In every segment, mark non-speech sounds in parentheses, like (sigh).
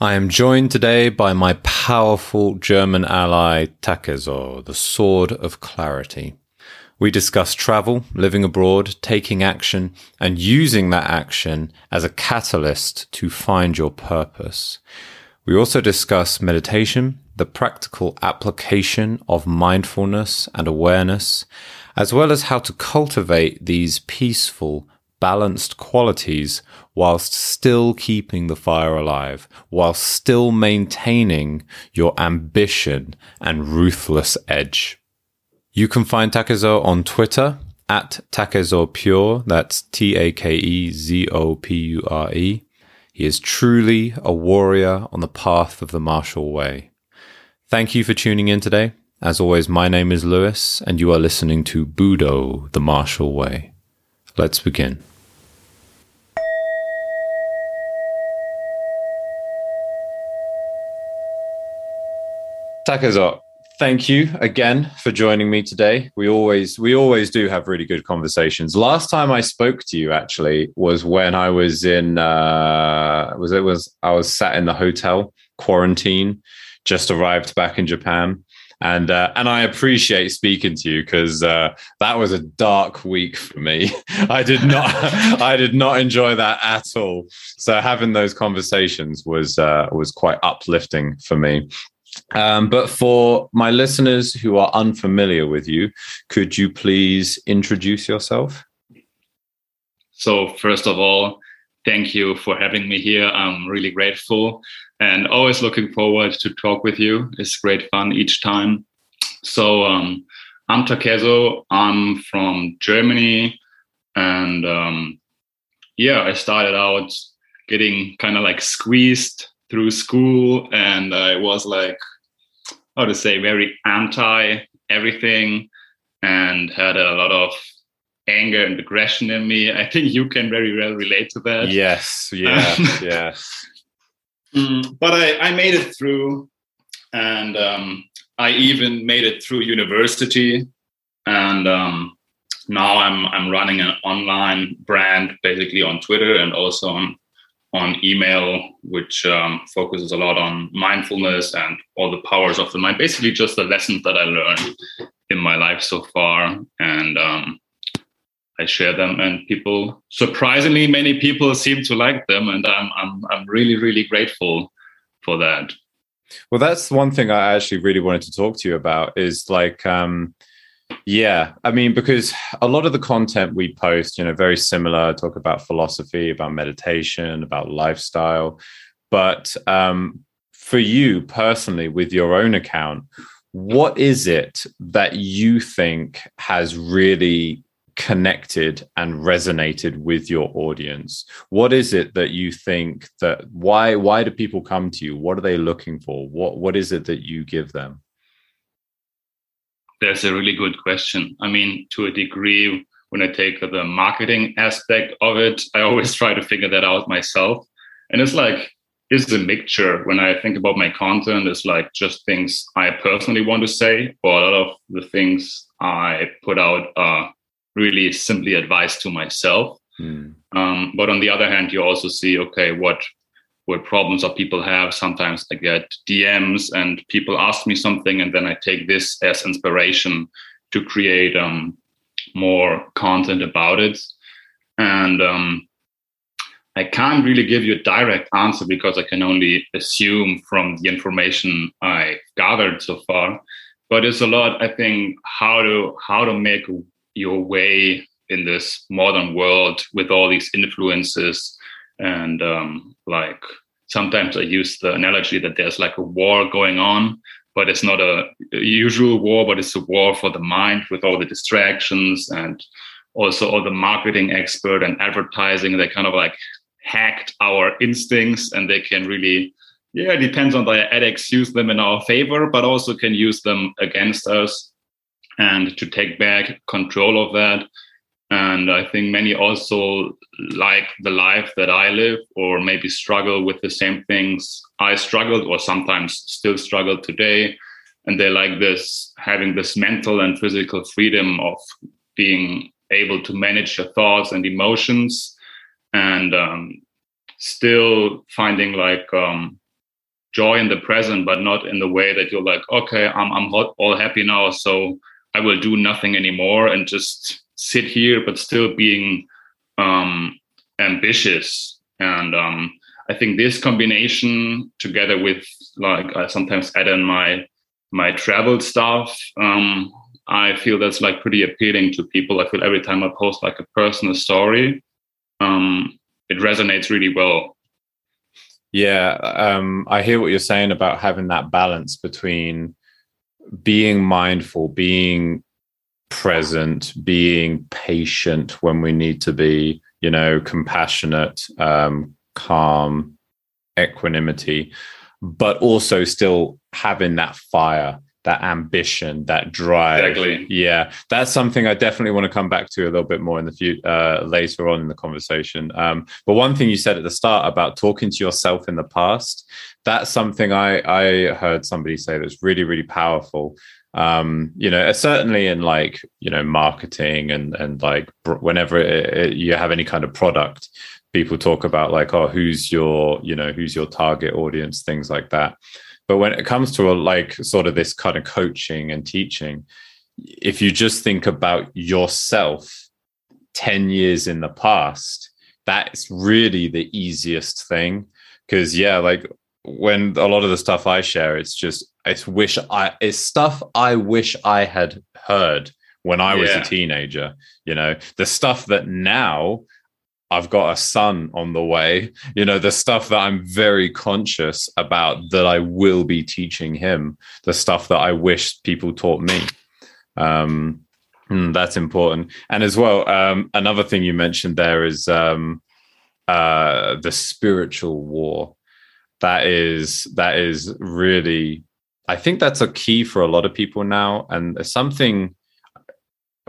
I am joined today by my powerful German ally Takezo, the Sword of Clarity. We discuss travel, living abroad, taking action, and using that action as a catalyst to find your purpose. We also discuss meditation, the practical application of mindfulness and awareness, as well as how to cultivate these peaceful, balanced qualities whilst still keeping the fire alive, whilst still maintaining your ambition and ruthless edge. You can find Takezo on Twitter at Takezo Pure. That's T A K E Z O P U R E. He is truly a warrior on the path of the martial way. Thank you for tuning in today. As always, my name is Lewis, and you are listening to Budo, the martial way. Let's begin. Takezo, thank you again for joining me today. We always we always do have really good conversations. Last time I spoke to you actually was when I was in uh was it was I was sat in the hotel quarantine, just arrived back in Japan. And uh, and I appreciate speaking to you because uh, that was a dark week for me. (laughs) I did not (laughs) I did not enjoy that at all. So having those conversations was uh, was quite uplifting for me. Um, but for my listeners who are unfamiliar with you, could you please introduce yourself? So, first of all, thank you for having me here. I'm really grateful and always looking forward to talk with you. It's great fun each time. So, um, I'm Takezo. I'm from Germany. And um, yeah, I started out getting kind of like squeezed through school and I was like, how to say, very anti everything and had a lot of anger and aggression in me. I think you can very well relate to that. Yes, yeah, yes. Mm, but I, I made it through and um, I even made it through university. And um, now I'm I'm running an online brand basically on Twitter and also on on email, which um, focuses a lot on mindfulness and all the powers of the mind. Basically, just the lessons that I learned in my life so far, and um, I share them. And people, surprisingly, many people seem to like them, and I'm I'm I'm really really grateful for that. Well, that's one thing I actually really wanted to talk to you about. Is like. Um, yeah, I mean, because a lot of the content we post, you know, very similar, talk about philosophy, about meditation, about lifestyle. But um, for you personally, with your own account, what is it that you think has really connected and resonated with your audience? What is it that you think that why why do people come to you? What are they looking for? What what is it that you give them that's a really good question. I mean, to a degree, when I take the marketing aspect of it, I always (laughs) try to figure that out myself. And it's like, it's a mixture. When I think about my content, it's like just things I personally want to say, or a lot of the things I put out are really simply advice to myself. Mm. Um, but on the other hand, you also see, okay, what what problems that people have. Sometimes I get DMs and people ask me something, and then I take this as inspiration to create um, more content about it. And um, I can't really give you a direct answer because I can only assume from the information I gathered so far. But it's a lot, I think, how to how to make your way in this modern world with all these influences and um, like sometimes I use the analogy that there's like a war going on, but it's not a, usual war, but it's a war for the mind with all the distractions and also all the marketing expert and advertising. They kind of like hacked our instincts and they can really yeah it depends on the addicts use them in our favor but also can use them against us and to take back control of that and I think many also like the life that I live, or maybe struggle with the same things I struggled, or sometimes still struggle today. And they like this having this mental and physical freedom of being able to manage your thoughts and emotions and um, still finding like um, joy in the present, but not in the way that you're like, okay, I'm I'm all happy now, so I will do nothing anymore and just sit here, but still being um, ambitious. And um, I think this combination, together with like I sometimes add in my my travel stuff, um, I feel that's like pretty appealing to people. I feel every time I post like a personal story, um, it resonates really well. Yeah, um, I hear what you're saying about having that balance between being mindful, being present, being patient when we need to be, you know, compassionate, um, calm, equanimity, but also still having that fire that ambition, that drive. Exactly. Yeah, that's something I definitely want to come back to a little bit more in the future uh, later on in the conversation. Um, but one thing you said at the start about talking to yourself in the past, that's something I I heard somebody say that's really really powerful. Um, you know, certainly in like you know marketing and and like whenever it, it, you have any kind of product, people talk about like oh who's your you know who's your target audience, things like that. But when it comes to a, like sort of this kind of coaching and teaching, if you just think about yourself 10 years in the past, that's really the easiest thing. Cause yeah, like when a lot of the stuff I share, it's just, it's wish I, it's stuff I wish I had heard when I was yeah. a teenager. You know, the stuff that now I've got a son on the way. You know, the stuff that I'm very conscious about that I will be teaching him, the stuff that I wish people taught me. Um, hmm, that's important. And as well, um, another thing you mentioned there is um, uh, the spiritual war. That is that is really, I think that's a key for a lot of people now, and something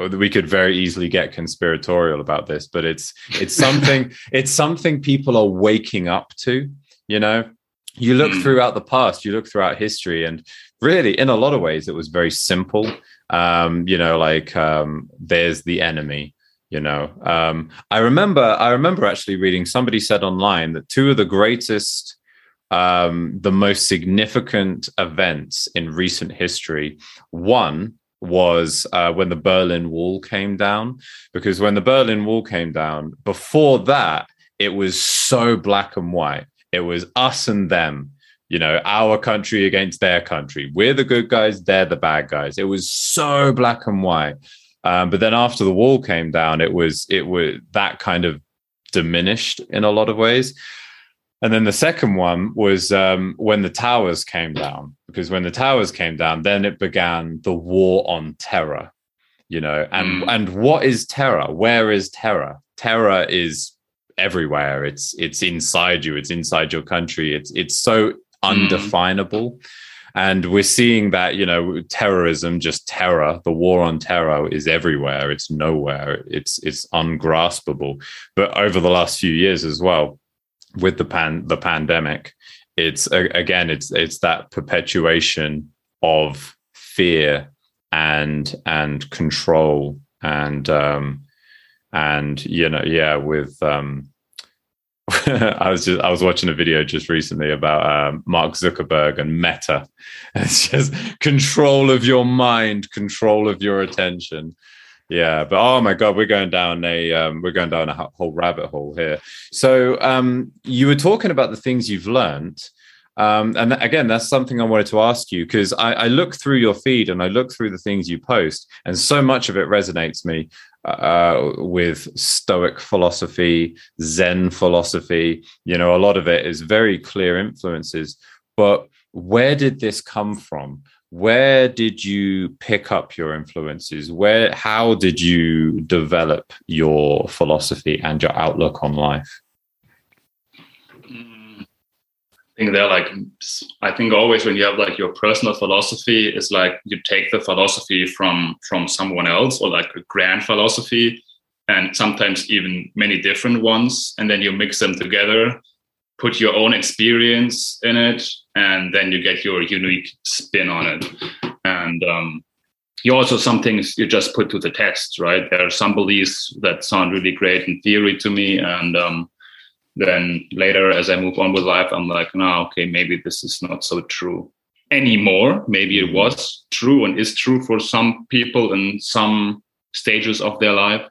we could very easily get conspiratorial about this but it's it's (laughs) something it's something people are waking up to you know? You look mm. throughout the past you look throughout history and really in a lot of ways it was very simple. Um you know like um there's the enemy you know? Um i remember i remember actually reading somebody said online that two of the greatest um the most significant events in recent history one was uh, when the Berlin Wall came down. Because when the Berlin Wall came down, before that, it was so black and white. It was us and them, you know, our country against their country. We're the good guys, they're the bad guys. It was so black and white. Um, but then after the wall came down, it was it was that kind of diminished in a lot of ways. And then the second one was um, when the towers came down, because when the towers came down, then it began the war on terror. You know, and mm. and what is terror? Where is terror? Terror is everywhere. It's it's inside you. It's inside your country. It's it's so mm. undefinable. Mm. And we're seeing that, you know, terrorism, just terror, the war on terror is everywhere. It's nowhere. It's it's ungraspable. But over the last few years as well, with the pan the pandemic it's again it's it's that perpetuation of fear and and control and um and you know yeah with um (laughs) I was just I was watching a video just recently about um, Mark Zuckerberg and Meta. (laughs) It's just control of your mind, control of your attention, yeah, but oh my god, we're going down a um, we're going down a whole rabbit hole here. So um, you were talking about the things you've learned, um, and again, that's something I wanted to ask you because I, I, look through your feed and I look through the things you post, and so much of it resonates me uh, with Stoic philosophy, Zen philosophy. You know, a lot of it is very clear influences. But where did this come from? Where did you pick up your influences? Where how did you develop your philosophy and your outlook on life? Mm, i think they're like i think always when you have like your personal philosophy is like you take the philosophy from from someone else or like a grand philosophy and sometimes even many different ones and then you mix them together put your own experience in it and then you get your unique spin on it and um, you also some things you just put to the test right there are some beliefs that sound really great in theory to me and um, then later, as I move on with life, I'm like, no, okay, maybe this is not so true anymore. Maybe it was true and is true for some people in some stages of their life.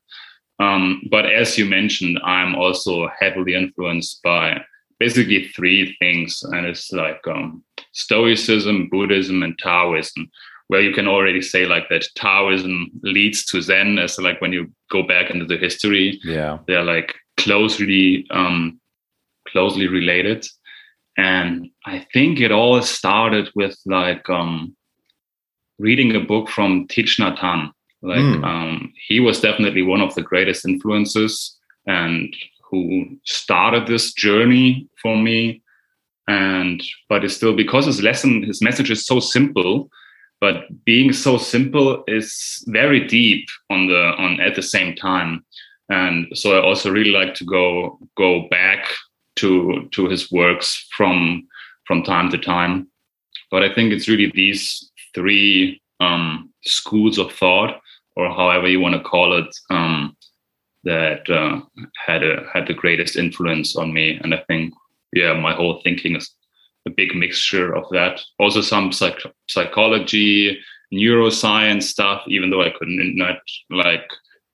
Um, but as you mentioned, I'm also heavily influenced by basically three things, and it's like um, Stoicism, Buddhism, and Taoism. Where you can already say like that Taoism leads to Zen, as like when you go back into the history, yeah, they're like closely um, closely related. And I think it all started with like um, reading a book from Thich Nhat Hanh. Like mm. um, he was definitely one of the greatest influences and who started this journey for me. And but it's still because his lesson, his message is so simple, but being so simple is very deep on the on at the same time. And so I also really like to go go back to to his works from from time to time. But I think it's really these three um, schools of thought, or however you want to call it, um, that uh, had a, had the greatest influence on me. And I think, yeah, my whole thinking is a big mixture of that. Also, some psych- psychology, neuroscience stuff. Even though I couldn't not like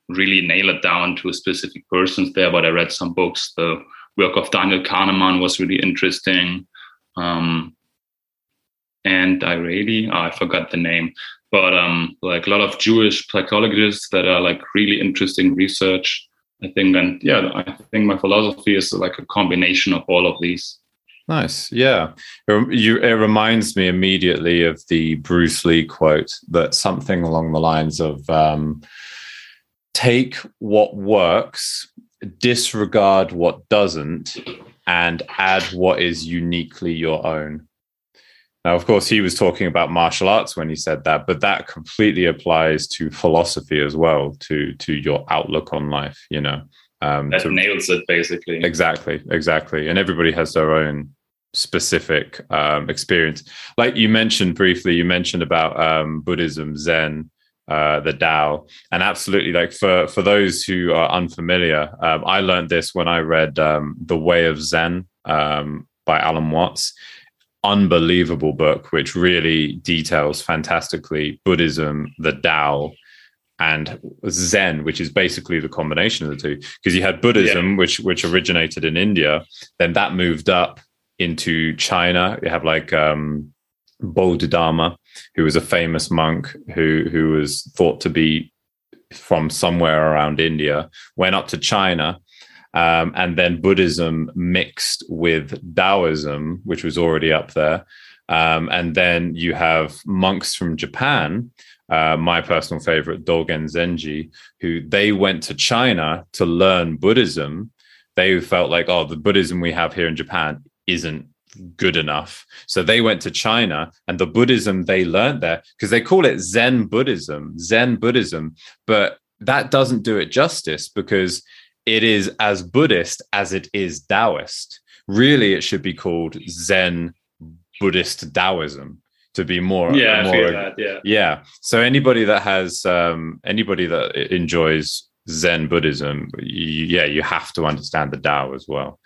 really nail it down to a specific person there, but I read some books. The work of Daniel Kahneman was really interesting. Um, and I really, oh, I forgot the name, but um, like a lot of Jewish psychologists that are like really interesting research. I think, and yeah, I think my philosophy is like a combination of all of these. Nice. Yeah. You, it reminds me immediately of the Bruce Lee quote that something along the lines of um, take what works disregard what doesn't and add what is uniquely your own. Now, of course, he was talking about martial arts when he said that, but that completely applies to philosophy as well, to to your outlook on life. You know, um, that to, nails it basically. Exactly, exactly, and everybody has their own specific um, experience. Like you mentioned briefly, you mentioned about um, Buddhism, Zen, uh, the Tao. And absolutely, like for for those who are unfamiliar, um, I learned this when I read um, The Way of Zen um, by Alan Watts. Unbelievable book, which really details fantastically Buddhism, the Tao, and Zen, which is basically the combination of the two. Because you had Buddhism, yeah. which which originated in India, then that moved up into China. You have like um, Bodhidharma, who was a famous monk who who was thought to be from somewhere around India, went up to China, um, and then Buddhism mixed with Taoism, which was already up there. Um, and then you have monks from Japan, uh, my personal favorite, Dogen Zenji, who they went to China to learn Buddhism. They felt like, oh, the Buddhism we have here in Japan isn't good enough. So they went to China and the Buddhism they learned there, because they call it Zen Buddhism, Zen Buddhism, but that doesn't do it justice because it is as Buddhist as it is Taoist. Really, it should be called Zen Buddhist Taoism to be more yeah more, that, yeah yeah so anybody that has um anybody that enjoys zen buddhism you, yeah you have to understand the tao as well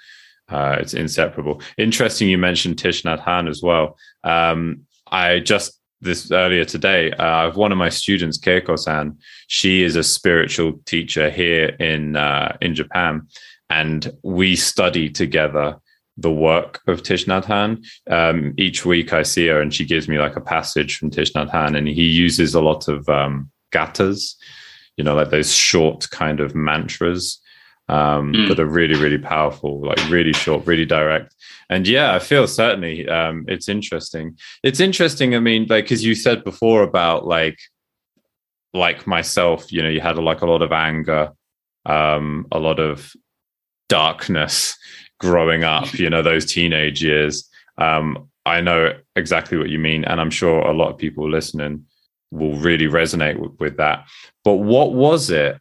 uh, it's inseparable. Interesting, you mentioned Thich Nhat Hanh as well. Um, I just this earlier today, uh, one of my students, Keiko-san, she is a spiritual teacher here in uh, in Japan, and we study together the work of Thich Nhat Hanh. Um, each week, I see her, and she gives me like a passage from Thich Nhat Hanh, and he uses a lot of um, you know, like those short kind of mantras um, mm. that are really, really powerful, like really short, really direct. And yeah, I feel certainly um, it's interesting. It's interesting. I mean, like, because you said before about like, like myself, you know, you had like a lot of anger, um, a lot of darkness growing up, you know, those teenage years. Um, I know exactly what you mean. And I'm sure a lot of people listening will really resonate with, with that. But what was it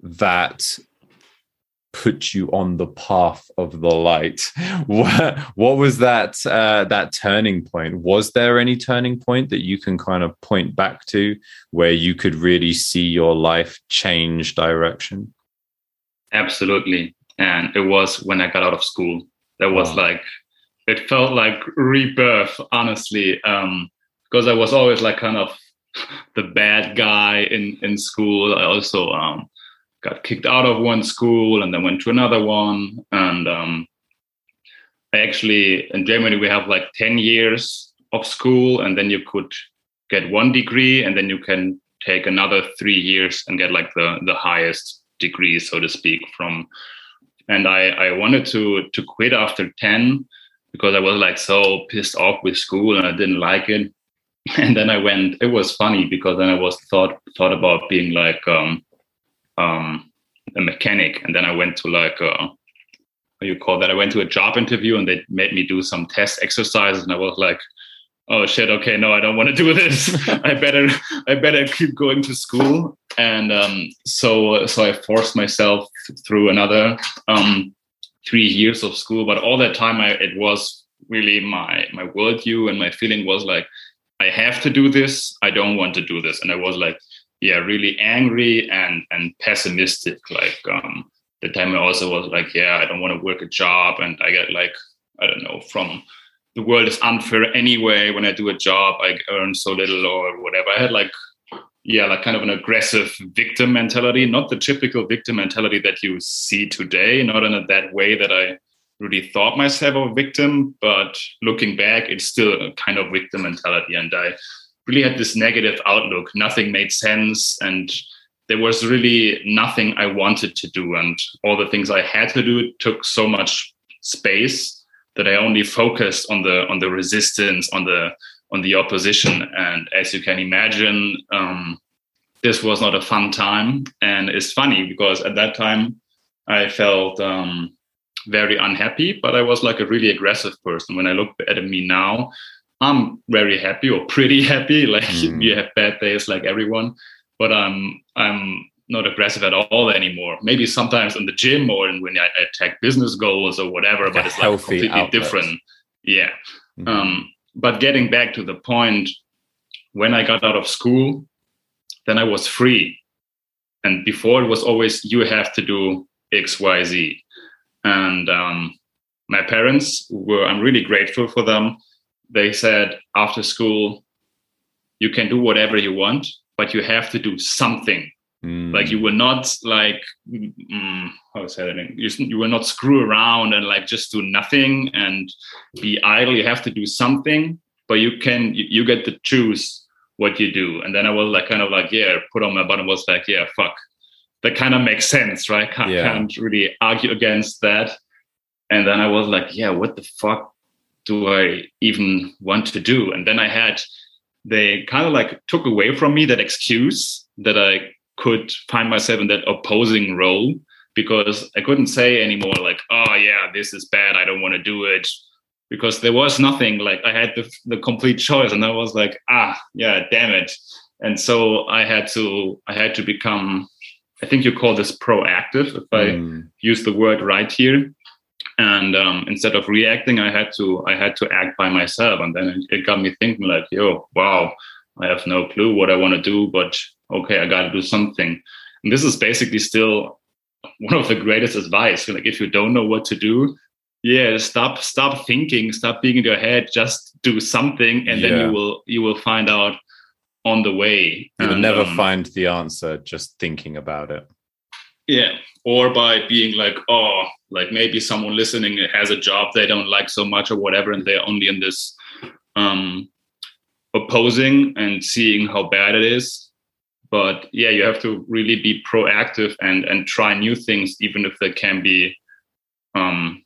that put you on the path of the light. (laughs) What, what was that uh, that turning point? Was there any turning point that you can kind of point back to where you could really see your life change direction? Absolutely. and it was when I got out of school. That was wow. like it felt like rebirth, honestly, um, because I was always like kind of the bad guy in in school. I also um, got kicked out of one school and then went to another one. And um, I actually in Germany we have like ten years of school, and then you could get one degree, and then you can take another three years and get like the the highest degree, so to speak, from. And I I wanted to to quit after ten because I was like so pissed off with school and I didn't like it. (laughs) And then I went. It was funny because then I was thought thought about being like um, um, a mechanic, and then I went to like a, uh, what you call that? I went to a job interview and they made me do some test exercises, and I was like, oh shit, okay, no, I don't want to do this. (laughs) I better I better keep going to school. And um, so so I forced myself through another um, three years of school but all that time I, it was really my my worldview and my feeling was like i have to do this i don't want to do this and i was like yeah really angry and and pessimistic like um the time i also was like yeah i don't want to work a job and i get like i don't know from the world is unfair anyway when i do a job i earn so little or whatever i had like yeah, like kind of an aggressive victim mentality, not the typical victim mentality that you see today, not in a, that way that I really thought myself a victim, but looking back, it's still a kind of victim mentality. And I really had this negative outlook. Nothing made sense. And there was really nothing I wanted to do. And all the things I had to do took so much space that I only focused on the on the resistance, on the on the opposition. And as you can imagine, um, this was not a fun time. And it's funny because at that time I felt um, very unhappy, but I was like a really aggressive person. When I look at me now, I'm very happy or pretty (laughs) happy. Like mm. you have bad days like everyone, but I'm I'm not aggressive at all anymore. Maybe sometimes in the gym or when I attack business goals or whatever, like but it's like completely outlet. different. Yeah. Mm-hmm. Um, but getting back to the point, when I got out of school, then I was free. And before it was always, you have to do X, Y, Z. And um, my parents were, I'm really grateful for them. They said, after school, you can do whatever you want, but you have to do something. Mm. Like you will not like mm, how say that? You, you will not screw around and like just do nothing and be idle. You have to do something, but you can you, you get to choose what you do. And then I was like kind of like yeah, put on my button was like yeah, fuck. That kind of makes sense, right? Can't, yeah. can't really argue against that. And then I was like, yeah, what the fuck do I even want to do? And then I had they kind of like took away from me that excuse that I could find myself in that opposing role because I couldn't say anymore like, oh yeah, this is bad. I don't want to do it because there was nothing like I had the, the complete choice and I was like, ah, yeah, damn it. And so I had to, I had to become, I think you call this proactive, if I mm. use the word right here. And um, instead of reacting, I had to, I had to act by myself. And then it got me thinking like, yo, wow, I have no clue what I want to do, but okay, I got to do something. And this is basically still one of the greatest advice. Like if you don't know what to do, yeah, stop stop thinking, stop being in your head, just do something, and yeah. then you will you will find out on the way. You will never um, find the answer just thinking about it. Yeah, or by being like, oh, like maybe someone listening has a job they don't like so much or whatever, and they're only in this um opposing and seeing how bad it is. But yeah you have to really be proactive and and try new things even if they can be um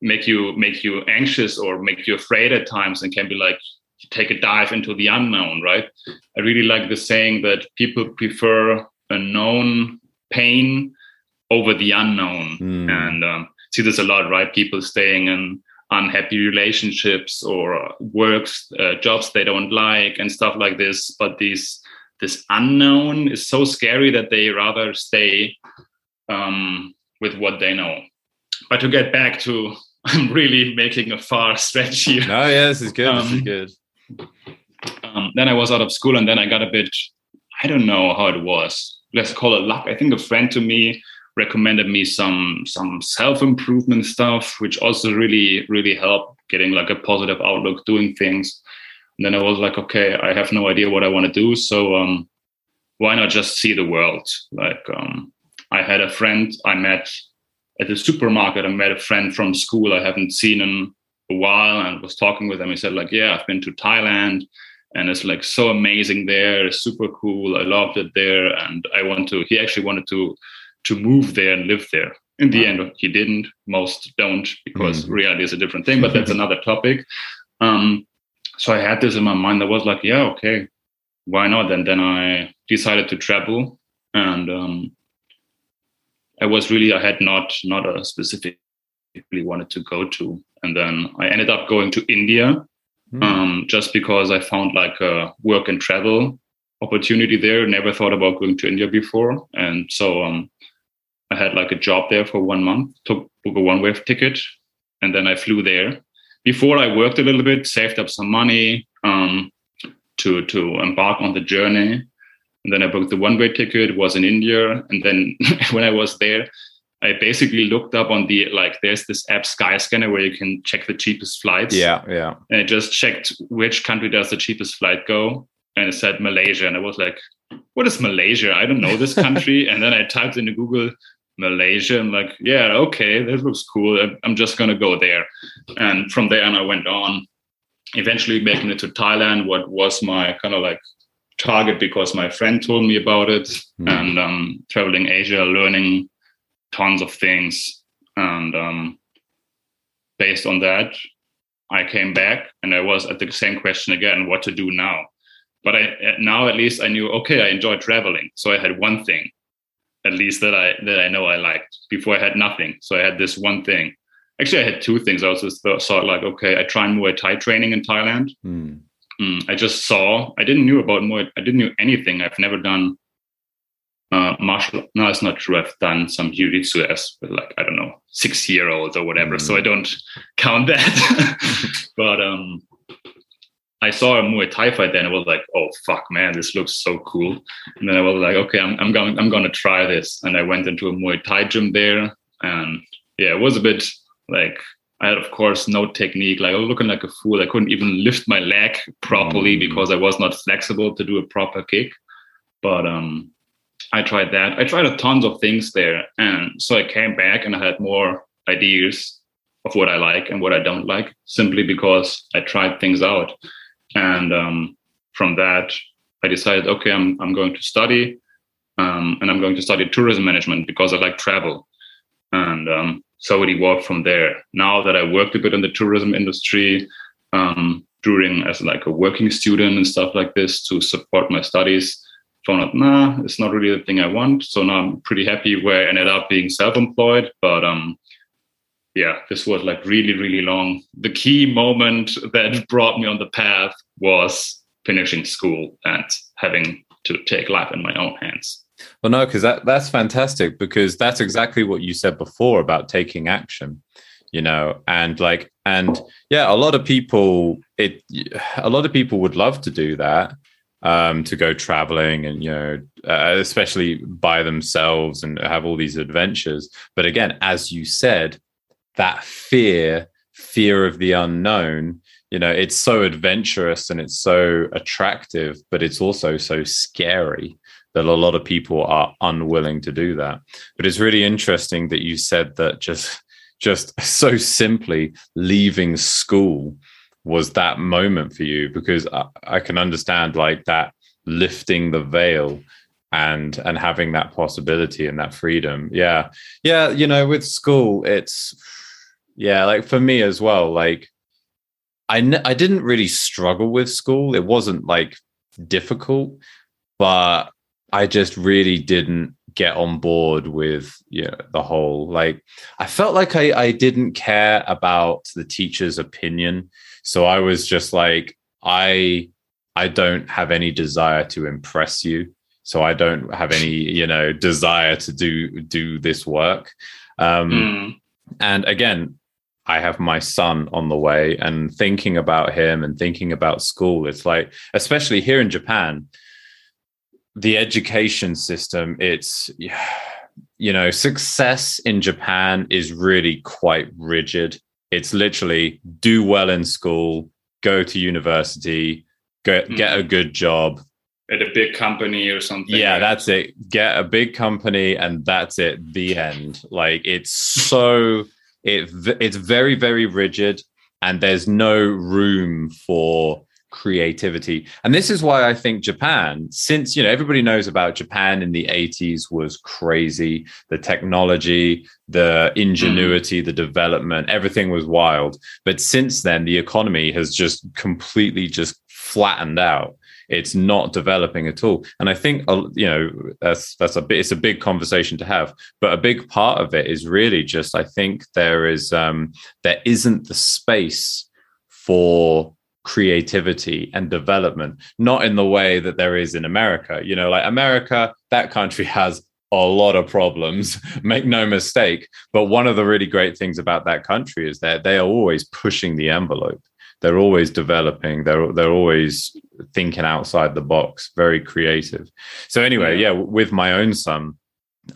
make you make you anxious or make you afraid at times and can be like take a dive into the unknown right? I really like the saying that people prefer a known pain over the unknown. Mm. and um, see this a lot right? People staying in unhappy relationships or works uh, jobs they don't like and stuff like this. But these this unknown is so scary that they rather stay um, with what they know. But to get back to (laughs) i'm really making a far (laughs) stretch here. Oh yeah this is good um, this is um, good. um, then i was out of school and then i got a bit i don't know how it was let's call it luck i think a friend to me recommended me some some self improvement stuff, which also really really helped getting like a positive outlook, doing things. And then I was like, okay, I have no idea what I want to do, so um, why not just see the world? Like um, I had a friend I met at the supermarket. I met a friend from school I haven't seen in a while, and was talking with him. He said like, yeah, I've been to Thailand and it's like so amazing there super cool i loved it there and i want to he actually wanted to to move there and live there. In the end he didn't most don't because mm-hmm. reality is a different thing but that's (laughs) another topic. Um, so i had this in my mind that was like yeah okay why not? And then i decided to travel and um, i was really i had not not a specific specifically wanted to go to. And then i ended up going to india mm. um, just because I found like a work and travel opportunity there. Never thought about going to India before, and so um, I had like a job there for one month. Took book a one way ticket, and then I flew there. Before I worked a little bit, saved up some money um, to to embark on the journey. And then I booked the one way ticket. Was in India, and then (laughs) when I was there, I basically looked up on the like there's this app Skyscanner where you can check the cheapest flights. Yeah, yeah. And I just checked which country does the cheapest flight go, and it said Malaysia, and I was like, "What is Malaysia? I don't know this country." (laughs) and then I typed into Google Malaysia, and like, yeah, okay, that looks cool. I'm just gonna go there. And from there, and I went on, eventually making it to Thailand. What was my kind of like target because my friend told me about it, mm. and um, traveling Asia, learning tons of things. And um, based on that, I came back and I was at the same question again what to do now. But I now at least I knew okay, I enjoy traveling. So I had one thing at least that I that I know I liked. Before I had nothing. So I had this one thing. Actually, I had two things. I was thought like, okay, I tried Muay Thai training in Thailand. Mm. Mm, I just saw. I didn't knew about Muay. I didn't know anything. I've never done uh, martial no it's not true i've done some jiu-jitsu as like i don't know six year olds or whatever mm. so i don't count that (laughs) but um i saw a muay thai fight then i was like oh fuck man this looks so cool and then i was like okay i'm, I'm going i'm going to try this and i went into a muay thai gym there and yeah it was a bit like I had, of course, no technique. Like I was looking like a fool. I couldn't even lift my leg properly mm. because I was not flexible to do a proper kick. But um, I tried that. I tried a tons of things there. And so I came back and I had more ideas of what I like and what I don't like simply because I tried things out. And um, from that, I decided, okay, I'm, I'm going to study um, and I'm going to study tourism management because I like travel. And um, so it evolved from there. Now that I worked a bit in the tourism industry, um, during as like a working student and stuff like this to support my studies, found out, nah, it's not really the thing I want. So now I'm pretty happy where I ended up being self-employed. But um, yeah, this was like really, really long. The key moment that (laughs) brought me on the path was finishing school and having to take life in my own hands. Well, no, because that that's fantastic because that's exactly what you said before about taking action, you know, and like and yeah, a lot of people it a lot of people would love to do that, um, to go traveling and you know uh, especially by themselves and have all these adventures. But again as you said that fear fear of the unknown you know it's so adventurous and it's so attractive but it's also so scary that a lot of people are unwilling to do that. But it's really interesting that you said that just just so simply leaving school was that moment for you? Because I, I, can understand like that lifting the veil and and having that possibility and that freedom. Yeah. Yeah you know with school it's yeah like for me as well like I n- I didn't really struggle with school. It wasn't like difficult but I just really didn't get on board with you know, the whole like I felt like I, I didn't care about the teacher's opinion so I was just like, I I don't have any desire to impress you. So I don't have any, you know, desire to do do this work. Um, mm. And again, I have my son on the way, and thinking about him and thinking about school. It's like, especially here in Japan, the education system. It's (sighs) you know, success in Japan is really quite rigid. It's literally do well in school, go to university, go, mm. get a good job. At a big company or something. Yeah, right? that's it. Get a big company and that's it. The end. Like it's so it it's very, very rigid and there's no room for creativity. And this is why I think Japan, since you know everybody knows about Japan in the 80s was crazy, the technology, the ingenuity, the development, everything was wild. But since then the economy has just completely just flattened out. It's not developing at all. And I think uh, you know that's that's a bit it's a big conversation to have, but a big part of it is really just I think there is um there isn't the space for creativity and development, not in the way that there is in America. You know, like America, that country (laughs) has a lot of problems, (laughs) make no mistake. But one of the really great things about that country is that they are always pushing the envelope. They're always developing. They're they're always thinking outside the box, very creative. So anyway, yeah, with my own son,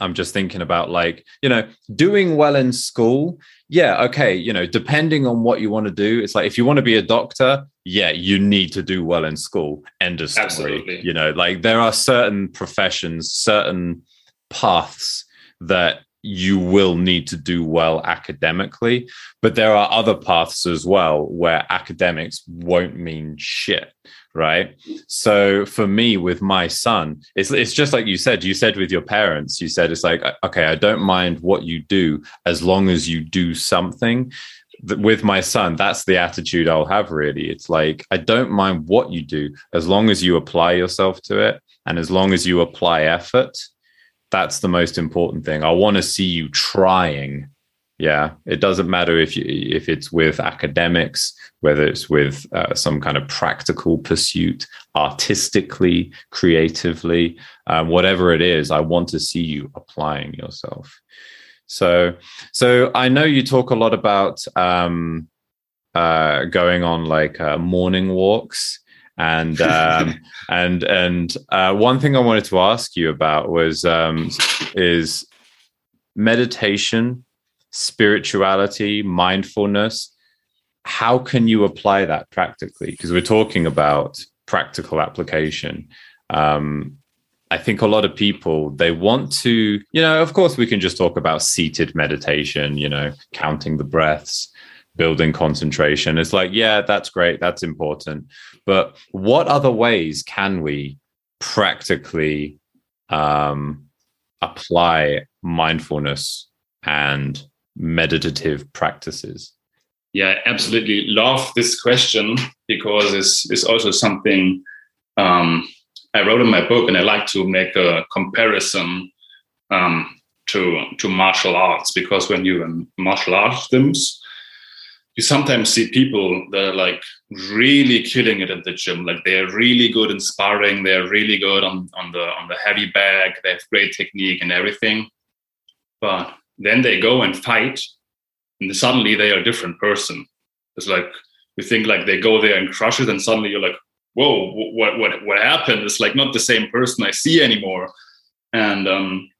I'm just thinking about like, you know, doing well in school. Yeah, okay, you know, depending on what you want to do, it's like if you want to be a doctor, yeah, you need to do well in school. End of story. Absolutely. You know, like there are certain professions, certain paths that you will need to do well academically, but there are other paths as well where academics won't mean shit right? So for me with my son it's it's just like you said you said with your parents you said it's like okay i don't mind what you do as long as you do something. With my son that's the attitude i'll have really. It's like i don't mind what you do as long as you apply yourself to it and as long as you apply effort. That's the most important thing. I want to see you trying yeah it doesn't matter if you if it's with academics whether it's with uh, some kind of practical pursuit artistically creatively um, whatever it is i want to see you applying yourself. So so i know you talk a lot about um, uh, going on like uh, morning walks and um, (laughs) and and uh, one thing I wanted to ask you about was um, is meditation spirituality, mindfulness. How can you apply that practically? Because we're talking about practical application. Um, I think a lot of people they want to, you know, of course we can just talk about seated meditation, you know, counting the breaths, building concentration. It's like, yeah, that's great, that's important. But what other ways can we practically um, apply mindfulness and meditative practices? Yeah, absolutely love this question because it's, it's also something um, I wrote in my book, and I like to make a comparison um, to to martial arts because when you're in martial arts gyms, you sometimes see people that are like really killing it at the gym. Like they're really good in sparring, they're really good on on the on the heavy bag, they have great technique and everything. But then they go and fight, and suddenly they are a different person. It's like we think like they go there and crush it, and suddenly you're like, whoa, what what what happened? It's like not the same person I see anymore. And um,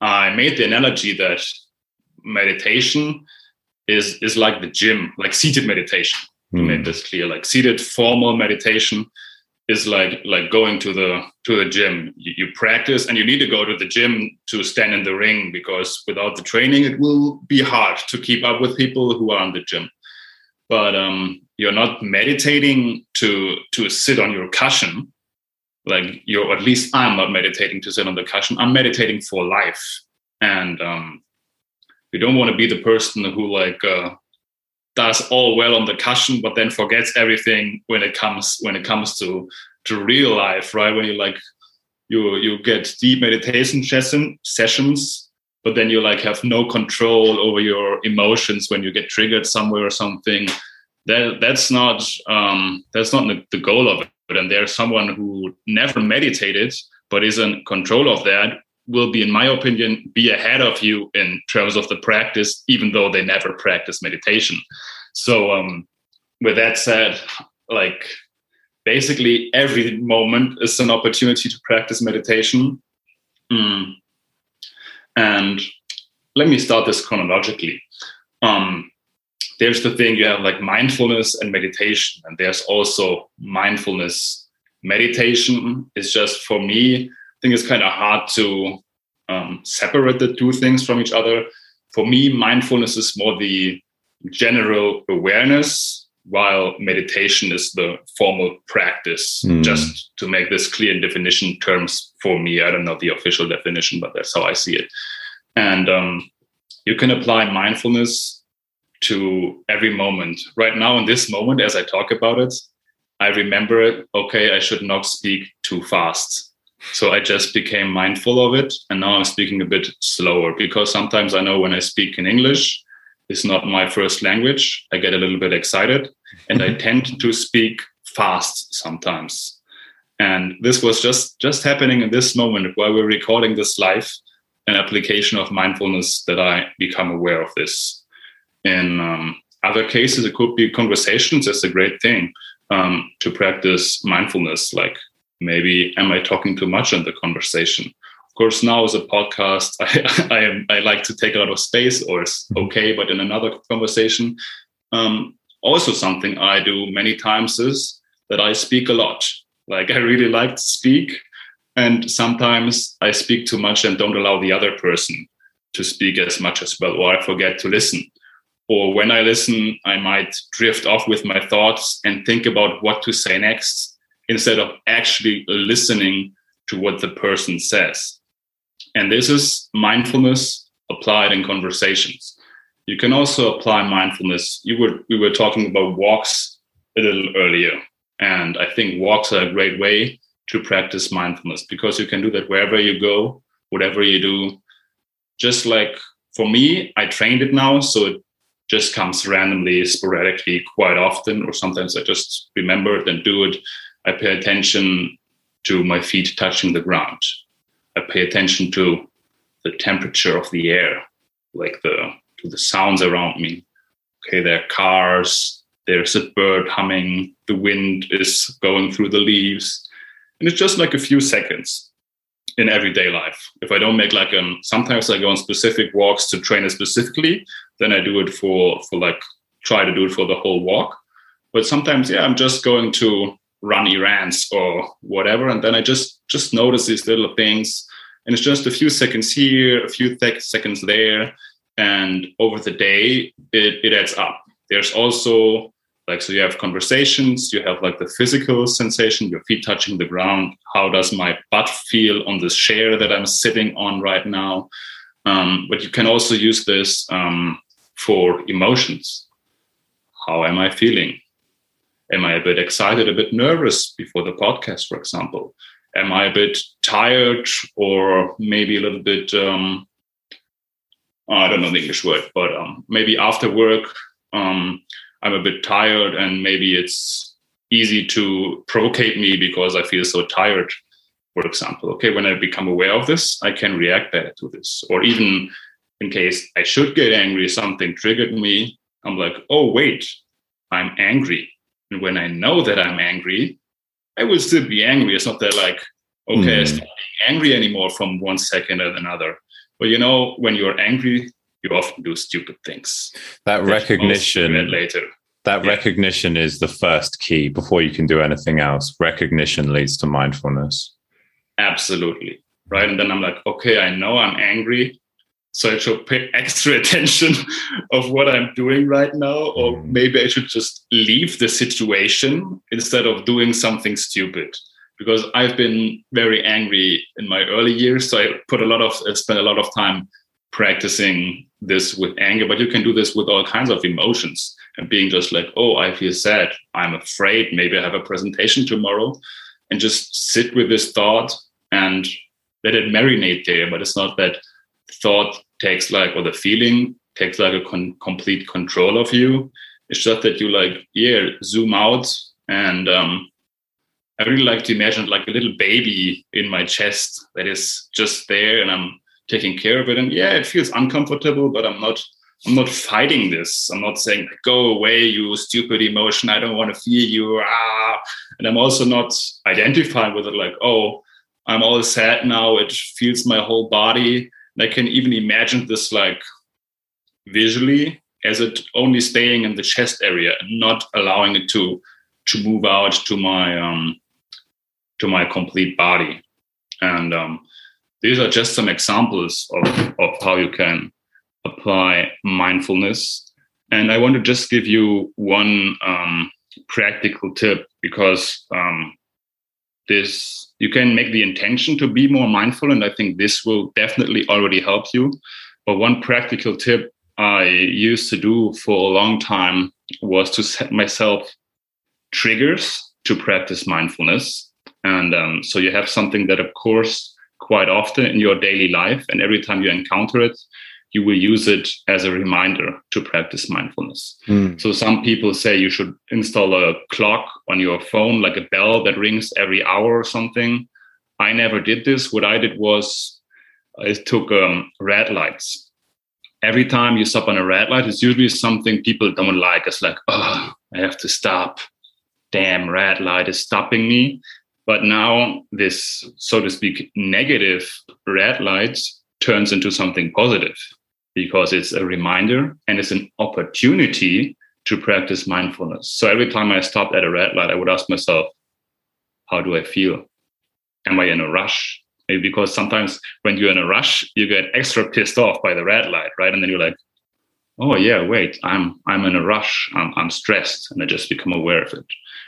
I made the analogy that meditation is is like the gym, like seated meditation. Mm. To make hmm. this clear, like seated formal meditation is like like going to the to the gym. You, you, practice and you need to go to the gym to stand in the ring because without the training it will be hard to keep up with people who are in the gym. But um, you're not meditating to to sit on your cushion. Like you're at least i'm not meditating to sit on the cushion. I'm meditating for life. And um, you don't want to be the person who like uh, does all well on the cushion, but then forgets everything when it comes when it comes to to real life, right? When you like you you get deep meditation session, sessions, but then you like have no control over your emotions when you get triggered somewhere or something. That that's not um, that's not the goal of it. And there's someone who never meditated but is in control of that will be, in my opinion, be ahead of you in terms of the practice, even though they never practice meditation. So, um, with that said, like basically every moment is an opportunity to practice meditation. Mm. And let me start this chronologically. Um, there's the thing you have like mindfulness and meditation, and there's also mindfulness meditation. is just for me, think it's kind of hard to um, separate the two things from each other. For me, mindfulness is more the general awareness, while meditation is the formal practice. Mm. Just to make this clear in definition terms for me, I don't know the official definition, but that's how I see it. And um, you can apply mindfulness to every moment. Right now, in this moment, as I talk about it, I remember, okay, I should not speak too fast. So I just became mindful of it. And now I'm speaking a bit slower because sometimes I know when I speak in English, it's not my first language. I get a little bit excited and I tend to speak fast sometimes. And this was just just happening in this moment while we're recording this live, an application of mindfulness that I become aware of this. In um, other cases, it could be conversations. That's a great thing um, to practice mindfulness. Like maybe am I talking too much in the conversation? Of course, now as a podcast, (laughs) I, I, am, I like to take a lot of space, or it's okay. But in another conversation, um, also something I do many times is that I speak a lot. Like (laughs) I really like to speak, and sometimes I speak too much and don't allow the other person to speak as much as well, or I forget to listen or when I listen, I might drift off with my thoughts and think about what to say next instead of actually listening to what the person says. And this is mindfulness applied in conversations. You can also apply mindfulness. You were we were talking about walks a little earlier, and I think walks are a great way to practice mindfulness because you can do that wherever you go, whatever you do. Just like for me, I trained it now, so it just comes randomly, sporadically, quite often, or sometimes I just remember it and do it. I pay attention to my feet touching the ground. I pay attention to the temperature of the air, like the to the sounds around me. Okay, there are cars, there's a bird humming, the wind is going through the leaves. And it's just like a few seconds in everyday life. If I don't make like um sometimes I go on specific walks to train it specifically, then I do it for for like try to do it for the whole walk. But sometimes, yeah, I'm just going to run errands or whatever, and then I just just notice these little things, and it's just a few seconds here, a few th- seconds there, and over the day it, it adds up. There's also like so you have conversations you have like the physical sensation your feet touching the ground. How does my butt feel on this chair that i'm sitting on right now? Um, but you can also use this um, for emotions. How am i feeling am i a bit excited a bit nervous before the podcast for example am i a bit tired or maybe a little bit um, i don't know the english word but um, maybe after work um, I'm a bit tired and maybe it's easy to provocate me because I feel so tired, for example. Okay, when I become aware of this, I can react better to this. Or even in case I should get angry, something triggered me, I'm like, oh, wait, I'm angry. And when I know that I'm angry, I will still be angry. It's not that like, okay, mm. I stop being angry anymore from one second to another. But you know, when you're angry, you often do stupid things. That recognition later. That yeah. recognition is the first key before you can do anything else. Recognition leads to mindfulness. Absolutely. Right. And then I'm like, okay, I know I'm angry. So I should pay extra (laughs) attention of what I'm doing right now. Or mm. maybe I should just leave the situation instead of doing something stupid because I've been very angry in my early years. So I put a lot of, I spent a lot of time practicing this with anger, but you can do this with all kinds of emotions and being just like, oh, I feel sad. I'm afraid. Maybe I have a presentation tomorrow. And just sit with this thought and let it marinate there. But it's not that thought takes like, or the feeling takes like a con- complete control of you. It's just that you like, yeah, zoom out. And um, I really like to imagine like a little baby in my chest that is just there and I'm taking care of it. And yeah, it feels uncomfortable, but I'm not I'm not fighting this. I'm not saying go away, you stupid emotion. I don't want to feel you. Ah. And I'm also not identifying with it like, oh, I'm all sad now. It feels my whole body. And I can even imagine this like visually as it only staying in the chest area and not allowing it to to move out to my um to my complete body. And um, these are just some examples of, of how you can apply mindfulness. And I want to just give you one um, practical tip because um, this you can make the intention to be more mindful, and I think this will definitely already help you. But one practical tip I used to do for a long time was to set myself triggers to practice mindfulness. And um, so you have something that, of course, quite often in your daily life, and every time you encounter it, you will use it as a reminder to practice mindfulness. Mm. So some people say you should install a clock on your phone, like a bell that rings every hour or something. I never did this. What I did was I took um, red lights. Every time you stop on a red light, it's usually something people don't like. It's like, oh, I have to stop. Damn, red light is stopping me. But now this, so to speak, negative red light turns into something positive because it's a reminder and it's an opportunity to practice mindfulness. So every time I stopped at a red light, I would ask myself, how do I feel? Am I in a rush? Maybe because sometimes when you're in a rush, you get extra pissed off by the red light, right? And then you're like, oh yeah, wait, I'm I'm in a rush, I'm I'm stressed, and I just become aware of it.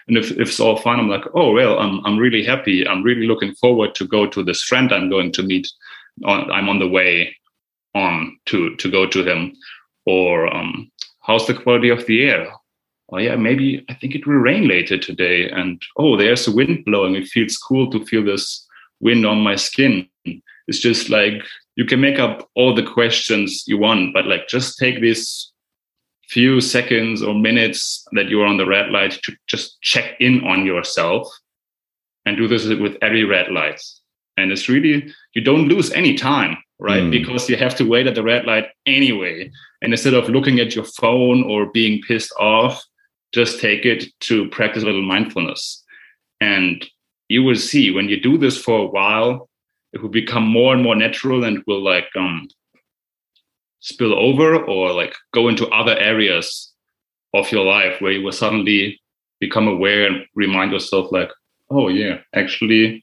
And if, if it's all fine, I'm like, oh well, I'm I'm really happy. I'm really looking forward to go to this friend I'm going to meet. I'm on the way on to to go to him or um, how's the quality of the air? Oh yeah maybe i think it will rain later today and oh there's a wind blowing. It feels cool to feel this wind on my skin. It's just like you can make up all the questions you want but like just take this few seconds or minutes that you're on the red light to just check in on yourself and do this with every red light. And it's really you don't lose any time right? Mm. Because you have to wait at the red light anyway. And instead of looking at your phone or being pissed off, just take it to practice a little mindfulness. And you will see when you do this for a while, it will become more and more natural and will like um spill over or like go into other areas of your life where you will suddenly become aware and remind yourself like, oh yeah, actually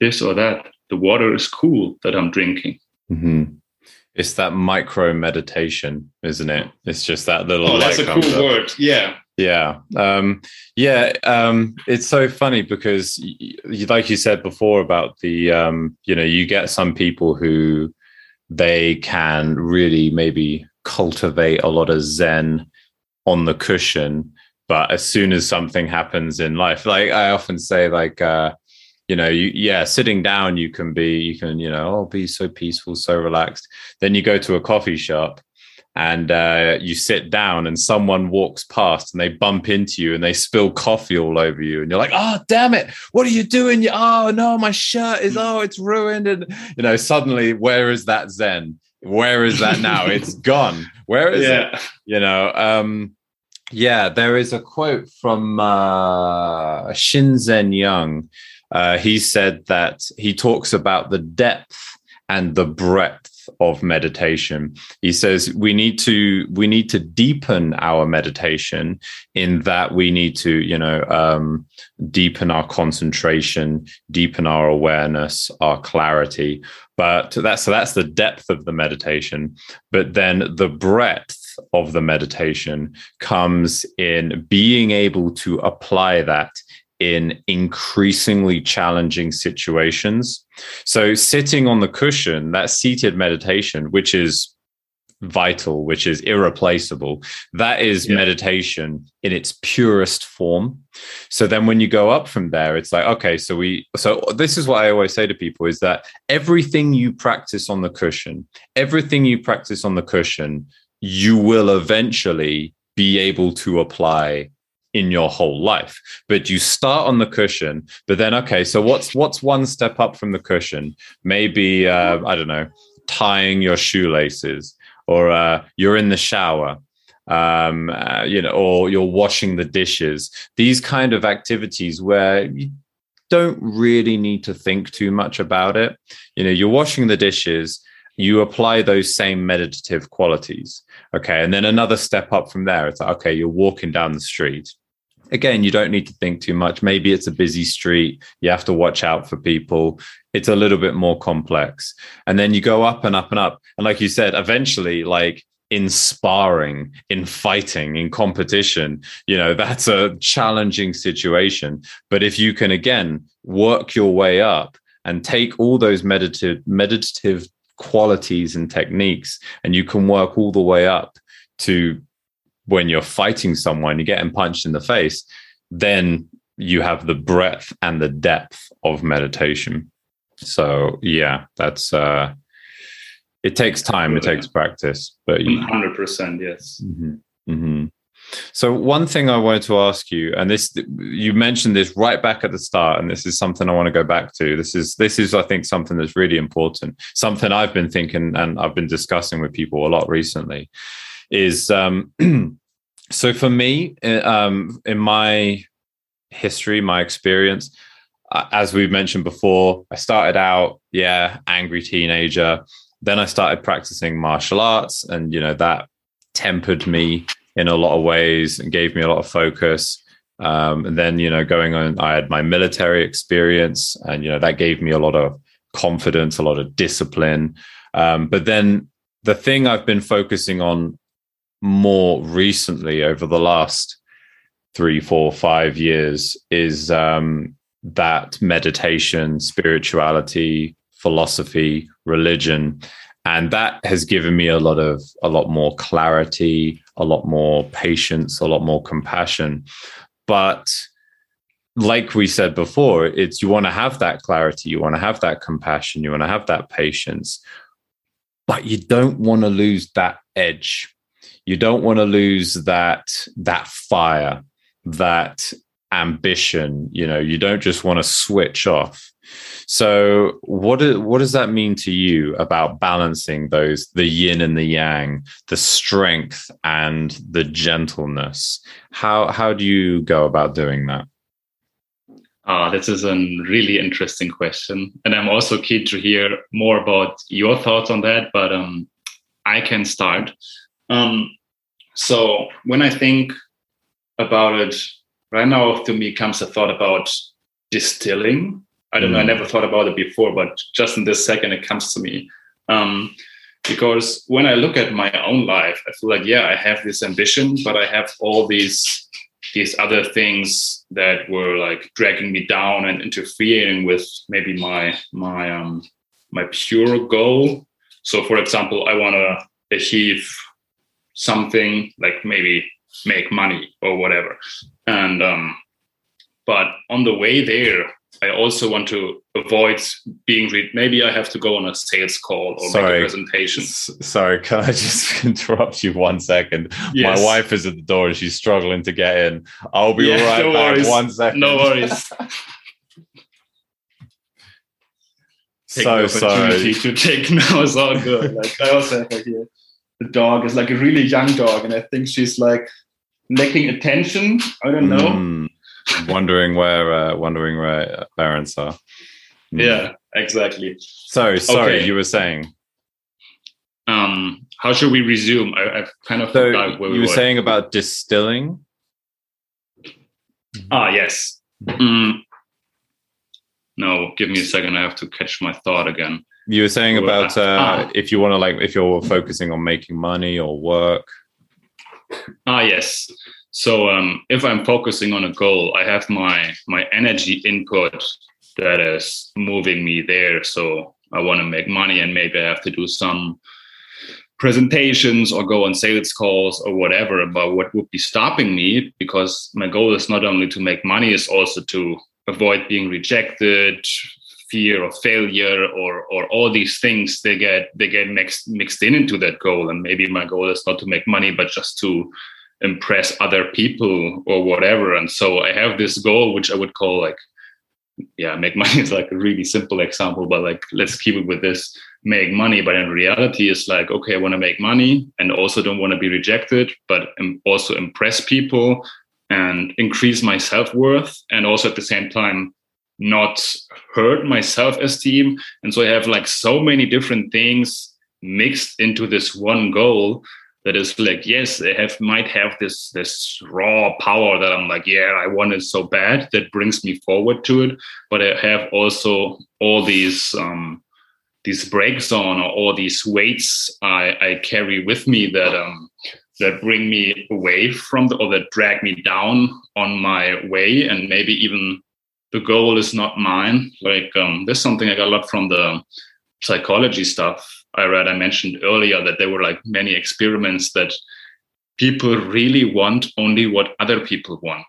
this or that. The water is cool that I'm drinking. Mm-hmm. It's that micro meditation, isn't it? It's just that little. Oh, that's a cool word. Yeah. Yeah. Um, yeah. Um, it's so funny because, y- like you said before about the, um, you know, you get some people who they can really maybe cultivate a lot of Zen on the cushion. But as soon as something happens in life, like I often say, like, uh, you know you yeah sitting down you can be you can you know oh be so peaceful so relaxed. Then you go to a coffee shop and uh, you sit down and someone walks past and they bump into you and they spill coffee all over you. And you're like oh damn it. What are you doing? You oh no my shirt is oh it's ruined. And you know suddenly where is that zen? Where is that now? (laughs) It's gone. Where is yeah. it you know um yeah there is a quote from uh shinzen young uh, he said that he talks about the depth and the breadth of meditation. He says we need to we need to deepen our meditation in that we need to you know um, deepen our concentration, deepen our awareness, our clarity. But that's so that's the depth of the meditation. But then the breadth of the meditation comes in being able to apply that in increasingly challenging situations. So, sitting on the cushion, that seated meditation, which is vital, which is irreplaceable, that is yeah. meditation in its purest form. So, then when you go up from there, it's like, okay, so we, so this is what I always say to people is that everything you practice on the cushion, everything you practice on the cushion, you will eventually be able to apply in your whole life but you start on the cushion but then okay so what's what's one step up from the cushion maybe uh, i don't know tying your shoelaces or uh, you're in the shower um, uh, you know or you're washing the dishes these kind of activities where you don't really need to think too much about it you know you're washing the dishes you apply those same meditative qualities. Okay. And then another step up from there, it's like, okay, you're walking down the street. Again, you don't need to think too much. Maybe it's a busy street. You have to watch out for people. It's a little bit more complex. And then you go up and up and up. And like you said, eventually, like in sparring, in fighting, in competition, you know, (laughs) that's a challenging situation. But if you can again work your way up and take all those meditative meditative qualities and techniques and you can work all the way up to when you're fighting someone you're getting punched in the face then you have the breadth and the depth of meditation so yeah that's uh it takes time it takes practice but you, 100% yes mm-hmm, mm-hmm. So one thing I wanted to ask you, and this you mentioned this right back at the start, and this is something I want to go back to. This is this is I think something that's really important. Something I've been thinking and I've been discussing with people a lot recently is um, (clears throat) so for me um, in my history, my experience. Uh, as we've mentioned before, I started out, yeah, angry teenager. Then I started practicing martial arts, and you know that tempered me in a lot of ways and gave me a lot of focus. Um, and then, you know, going on, I had my military experience, and you know that gave me a lot of confidence, a lot of discipline. Um, but then the thing I've been focusing on more recently over the last three, four, five years is um, that meditation, spirituality, philosophy, religion, and that has given me a lot of a lot more clarity a lot more patience a lot more compassion. But like we said before it's you want to have that clarity you want to have that compassion you want to have that patience but you don't want to lose that edge you don't want to lose that that fire that ambition you know you don't just want to switch off so, what do, what does that mean to you about balancing those the yin and the yang, the strength and the gentleness? How how do you go about doing that? Ah, this is a really interesting question, and I'm also keen to hear more about your thoughts on that. But um, I can start. Um, so when I think about it, right now to me comes a thought about distilling I don't mm. know. I mm. never thought about it before, but just in this second, it comes to me. Um, because when I look at my own life, I feel like, yeah, I have this ambition, but I have all these these other things that were like dragging me down and interfering with maybe my my um my pure goal. So, for example, I want to achieve something like maybe make money or whatever, and um, but on the way there, I also want to avoid being read. Maybe I have to go on a sales call or sorry. make a presentation. S- sorry, (laughs) can I just (laughs) interrupt you one second? Yes. My wife is at the door and she's struggling to get in. I'll be yeah, right (laughs) no back. Worries. One second. No worries. so sorry. To take now is all good. Like I also have here. The dog is like a really young dog, and I think she's like lacking attention. I don't know. Mm wondering where uh, wondering where parents are. Mm. Yeah, exactly. So sorry, okay. you were saying. Um, how should we resume? I, have kind of so forgot where we you were, were saying about distilling. Ah, yes. Mm. No, give me a second. I have to catch my thought again. You were saying about uh, ah. if you want to like if you're focusing on making money or work. Ah, yes. So um, if I'm focusing on a goal, I have my my energy input that is moving me there. So I want to make money, and maybe I have to do some presentations or go on sales calls or whatever. But what would be stopping me, because my goal is not only to make money, is also to avoid being rejected, fear of failure, or or all these things. They get they get mixed mixed in into that goal. And maybe my goal is not to make money, but just to impress other people or whatever. And so I have this goal, which I would call like, yeah, make money (laughs) is like a really simple example, but like, let's keep it with this make money. But in reality, it's like, okay, I want to make money and also don't want to be rejected, but also impress people and increase my self worth. And also at the same time, not hurt my self esteem. And so I have like so many different things mixed into this one goal that is like yes I have might have this this raw power that i'm like yeah i want it so bad that brings me forward to it but i have also all these um these brakes on or all these weights i i carry with me that um that bring me away from the or that drag me down on my way and maybe even the goal is not mine like um there's something i got a lot from the psychology stuff I read, I mentioned earlier that there were like many experiments that people really want only what other people want.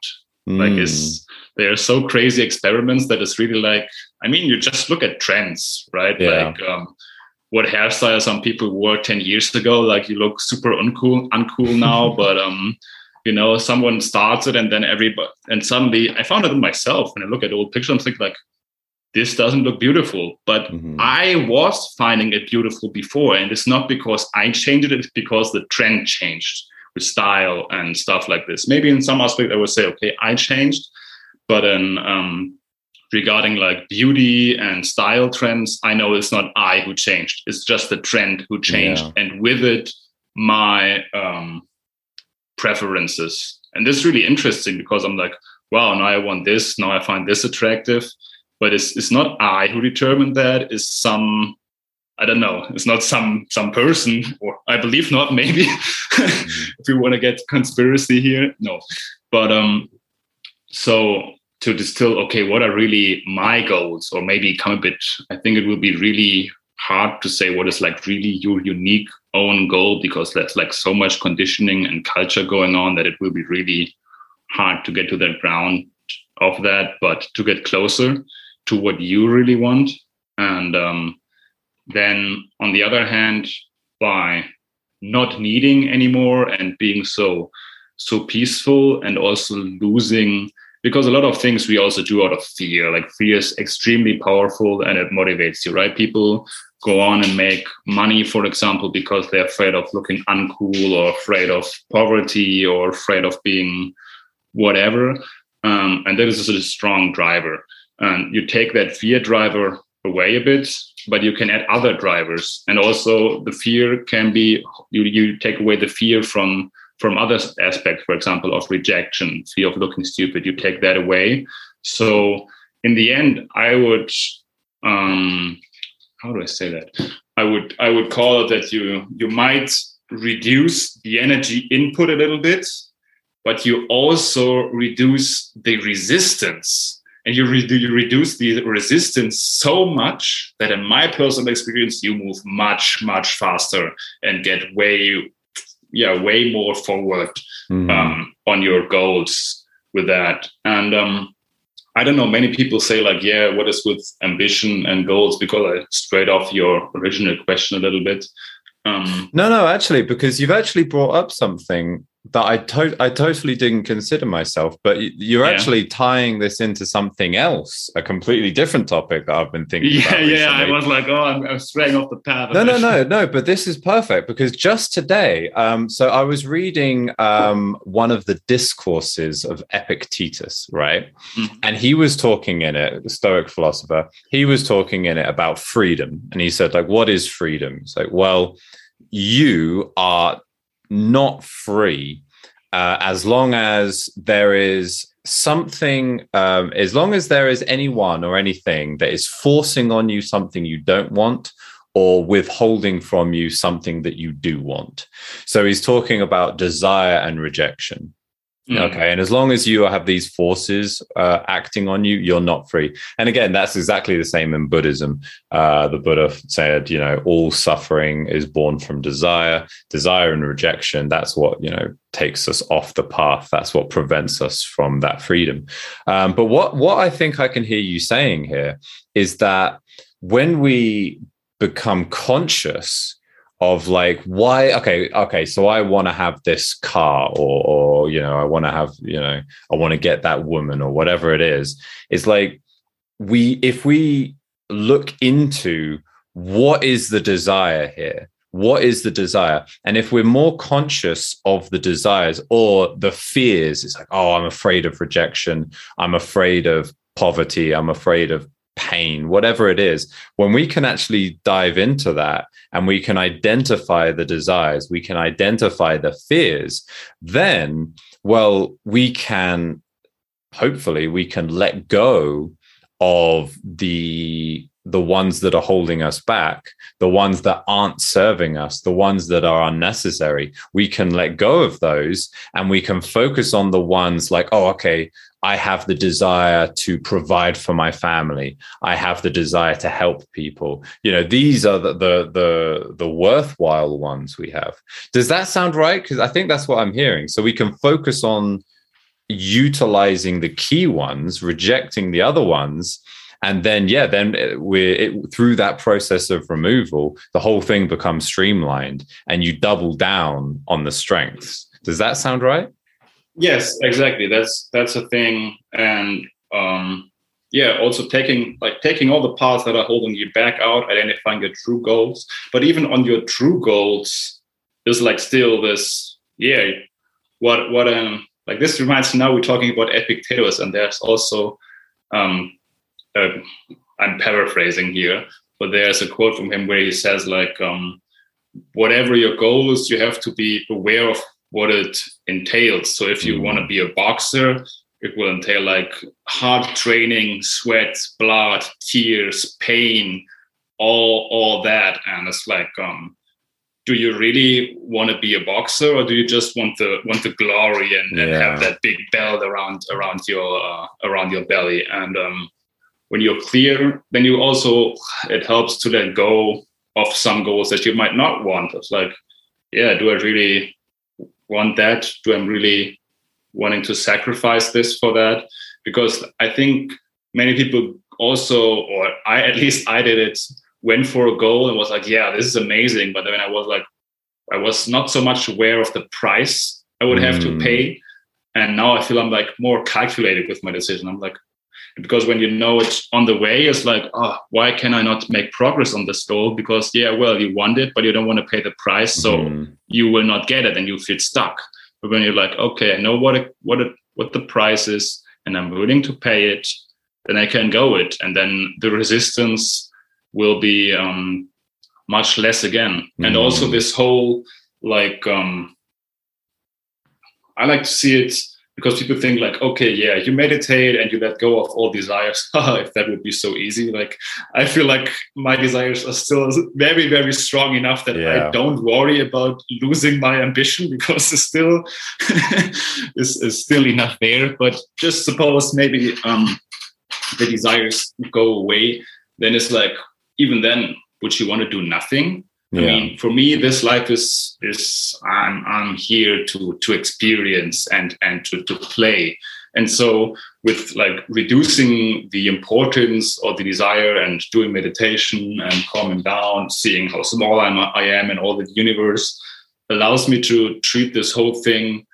Mm. Like is they are so crazy experiments that it's really like I mean you just look at trends, right? Yeah. Like um, what hairstyle some people wore 10 years ago, like you look super uncool, uncool now, (laughs) but um you know, someone starts it and then everybody and suddenly I found it in myself when I look at old pictures, I'm thinking like this doesn't look beautiful. But mm-hmm. I was finding it beautiful before. And it's not because I changed it, it's because the trend changed with style and stuff like this. Maybe in some aspect I would say, okay, I changed. But in um, regarding like beauty and style trends, I know it's not I who changed. It's just the trend who changed. Yeah. And with it, my um, preferences. And this is really interesting because I'm like, wow, now I want this. Now I find this attractive but it's it's not I who determined that. It's some I don't know. It's not some some person, or I believe not. (laughs) Maybe if we want to get conspiracy here, no. But um, so to distill, okay, what are really my goals, or maybe come a bit. I think it will be really hard to say what is like really your unique own goal because there's like so much conditioning and culture going on that it will be really hard to get to the ground of that. But to get closer, to what you really want. And um, then on the other hand, by not needing anymore and being so so peaceful and also losing because a lot of things we also do out of fear like fear is extremely powerful and it motivates you right people go on and make money for example because they're afraid of looking uncool or afraid of poverty or afraid of being whatever. Um, and that is a strong driver. And you take that fear driver away a bit but you can add other drivers. And also the fear can be you, you take away the fear from from other aspects for example of rejection fear of looking stupid. You take that away. So in the end i would um how do i say that? I would i would call it that you you might reduce the energy input a little bit but you also reduce the resistance. And you, re- you reduce the resistance so much that in my personal experience you move much much faster and get way yeah way more forward mm-hmm. um, on your goals with that. And um, i don't know many people say like yeah what is with ambition and goals? Because i straight off your original question a little bit. Um, no no actually because you've actually brought up something that I to- I totally didn't consider myself, but you're yeah. actually tying this into something else, a completely different topic that I've been thinking yeah, about. Yeah, I was like, oh, I'm, I'm straying off the path. No, no, no, no. But this is perfect because just today, um, so I was reading um, one of the discourses of Epictetus, right? Mm-hmm. And he was talking in it, the Stoic philosopher. He was talking in it about freedom, and he said, like, what is freedom? It's like, well, you are not free uh, as long as there is something, um, as long as there is anyone or anything that is forcing on you something you don't want or withholding from you something that you do want. So he's talking about desire and rejection. Mm. Okay. And as long as you have these forces uh, acting on you, you're not free. And again, that's exactly the same in Buddhism. Uh, the Buddha said, you know, all suffering is born from desire, desire and rejection. That's what, you know, takes us off the path. That's what prevents us from that freedom. Um, but what, what I think I can hear you saying here is that when we become conscious of like why okay okay so i want to have this car or or you know i want to have you know i want to get that woman or whatever it is. It's like we if we look into what is the desire here what is the desire? And if we're more conscious of the desires or the fears it's like oh i'm afraid of rejection. I'm afraid of poverty. I'm afraid of pain, whatever it is, when we can actually dive into that and we can identify the desires, we can identify the fears, then, well, we can hopefully we can let go of the the ones that are holding us back, the ones that aren't serving us, the ones that are unnecessary. We can let go of those and we can focus on the ones like, oh, okay, I have the desire to provide for my family. I have the desire to help people. You know, these are the the the, the worthwhile ones we have. Does that sound right? Because I think that's what I'm hearing. So we can focus on utilizing the key ones, rejecting the other ones, and then yeah, then we're it, through that process of removal, the whole thing becomes streamlined, and you double down on the strengths. Does that sound right? Yes, exactly. That's that's a thing, and um, yeah, also taking like taking all the parts that are holding you back out, identifying your true goals. But even on your true goals, there's like still this yeah, what what um like this reminds me now we're talking about Epictetus, and there's also um, uh, I'm paraphrasing here, but there's a quote from him where he says like um, whatever your goal is, you have to be aware of what it entails. So if you mm. want to be a boxer, it will entail like hard training, sweat, blood, tears, pain, all all that. And it's like, um, do you really want to be a boxer, or do you just want the want the glory and, yeah. and have that big belt around around your uh, around your belly? And um, when you're clear, then you also it helps to let go of some goals that you might not want. It's like, yeah, do I really want that? Do I'm really wanting to sacrifice this for that? Because I think many people also, or I at least I did it, went for a goal and was like, yeah, this is amazing. But then I was like, I was not so much aware of the price I would have mm. to pay. And now I feel I'm like more calculated with my decision. I'm like, because when you know it's on the way it's like oh why can i not make progress on this goal because yeah well you want it but you don't want to pay the price so mm-hmm. you will not get it and you feel stuck but when you're like okay i know what it, what it, what the price is and i'm willing to pay it then i can go it and then the resistance will be um, much less again mm-hmm. and also this whole like um, i like to see it because people think like okay yeah you meditate and you let go of all desires. (laughs) If that would be so easy like i feel like my desires are still very very strong enough that yeah. i don't worry about losing my ambition because it's still (laughs) is, is still enough there. But just suppose maybe um the desires go away then it's like even then would you want to do nothing yeah. I mean, for me, this life is is I'm I'm here to to experience and and to to play. And so, with like reducing the importance or the desire and doing meditation and calming down, seeing how small I'm, I am in all the universe, allows me to treat this whole thing,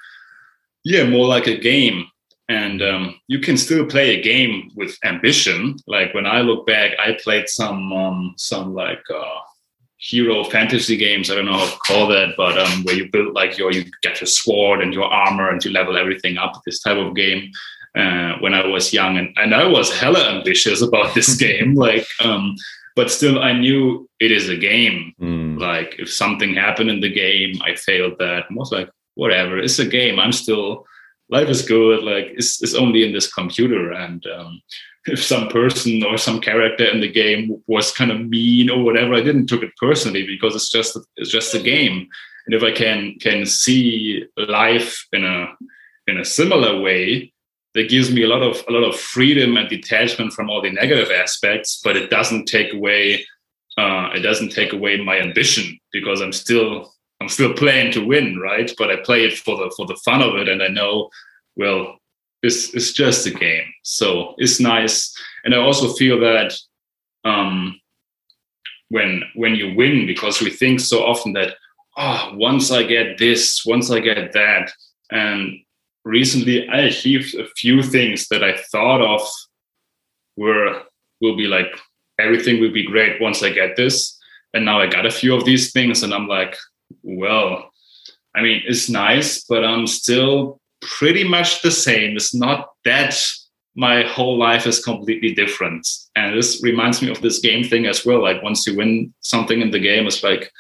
yeah, more like a game. And um, you can still play a game with ambition. Like when I look back, I played some um, some like. Uh, hero fantasy games. I don't know how to call that, but um, where you build like your you get your sword and your armor and you level everything up. This type of game. Uh, when I was young, and, and I was hella ambitious (laughs) about this (laughs) game. Like, um, but still, I knew it is a game. Mm. Like, if something happened in the game, I failed that. I was like, whatever, it's a game. I'm still life is good. Like, it's it's only in this computer, and um, if some person or some character in the game was kind of mean or whatever, I didn't took it personally because it's just it's just a game. And if I can can see life in a in a similar way, that gives me a lot of a lot of freedom and detachment from all the negative aspects. But it doesn't take away uh, it doesn't take away my ambition because I'm still I'm still playing to win, right? But I play it for the for the fun of it, and I know well it's, it's just a game. So it's nice. And I also feel that um, when when you win, because we think so often that, oh, once I get this, once I get that. And recently I achieved a few things that I thought of were will be like everything will be great once I get this. And now I got a few of these things and I'm like, well, I mean, it's nice, but I'm still pretty much the same. It's not that my whole life is completely different. And this reminds me of this game thing as well. Like once you win something in the game, it's like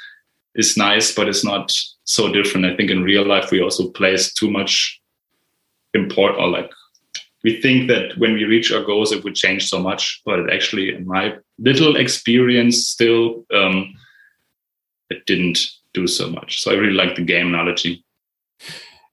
it's nice, but it's not so different. I think in real life we also place too much import or like we think that when we reach our goals it would change so much, but actually, in my little experience, still um, it didn't do so much. So I really like the game analogy.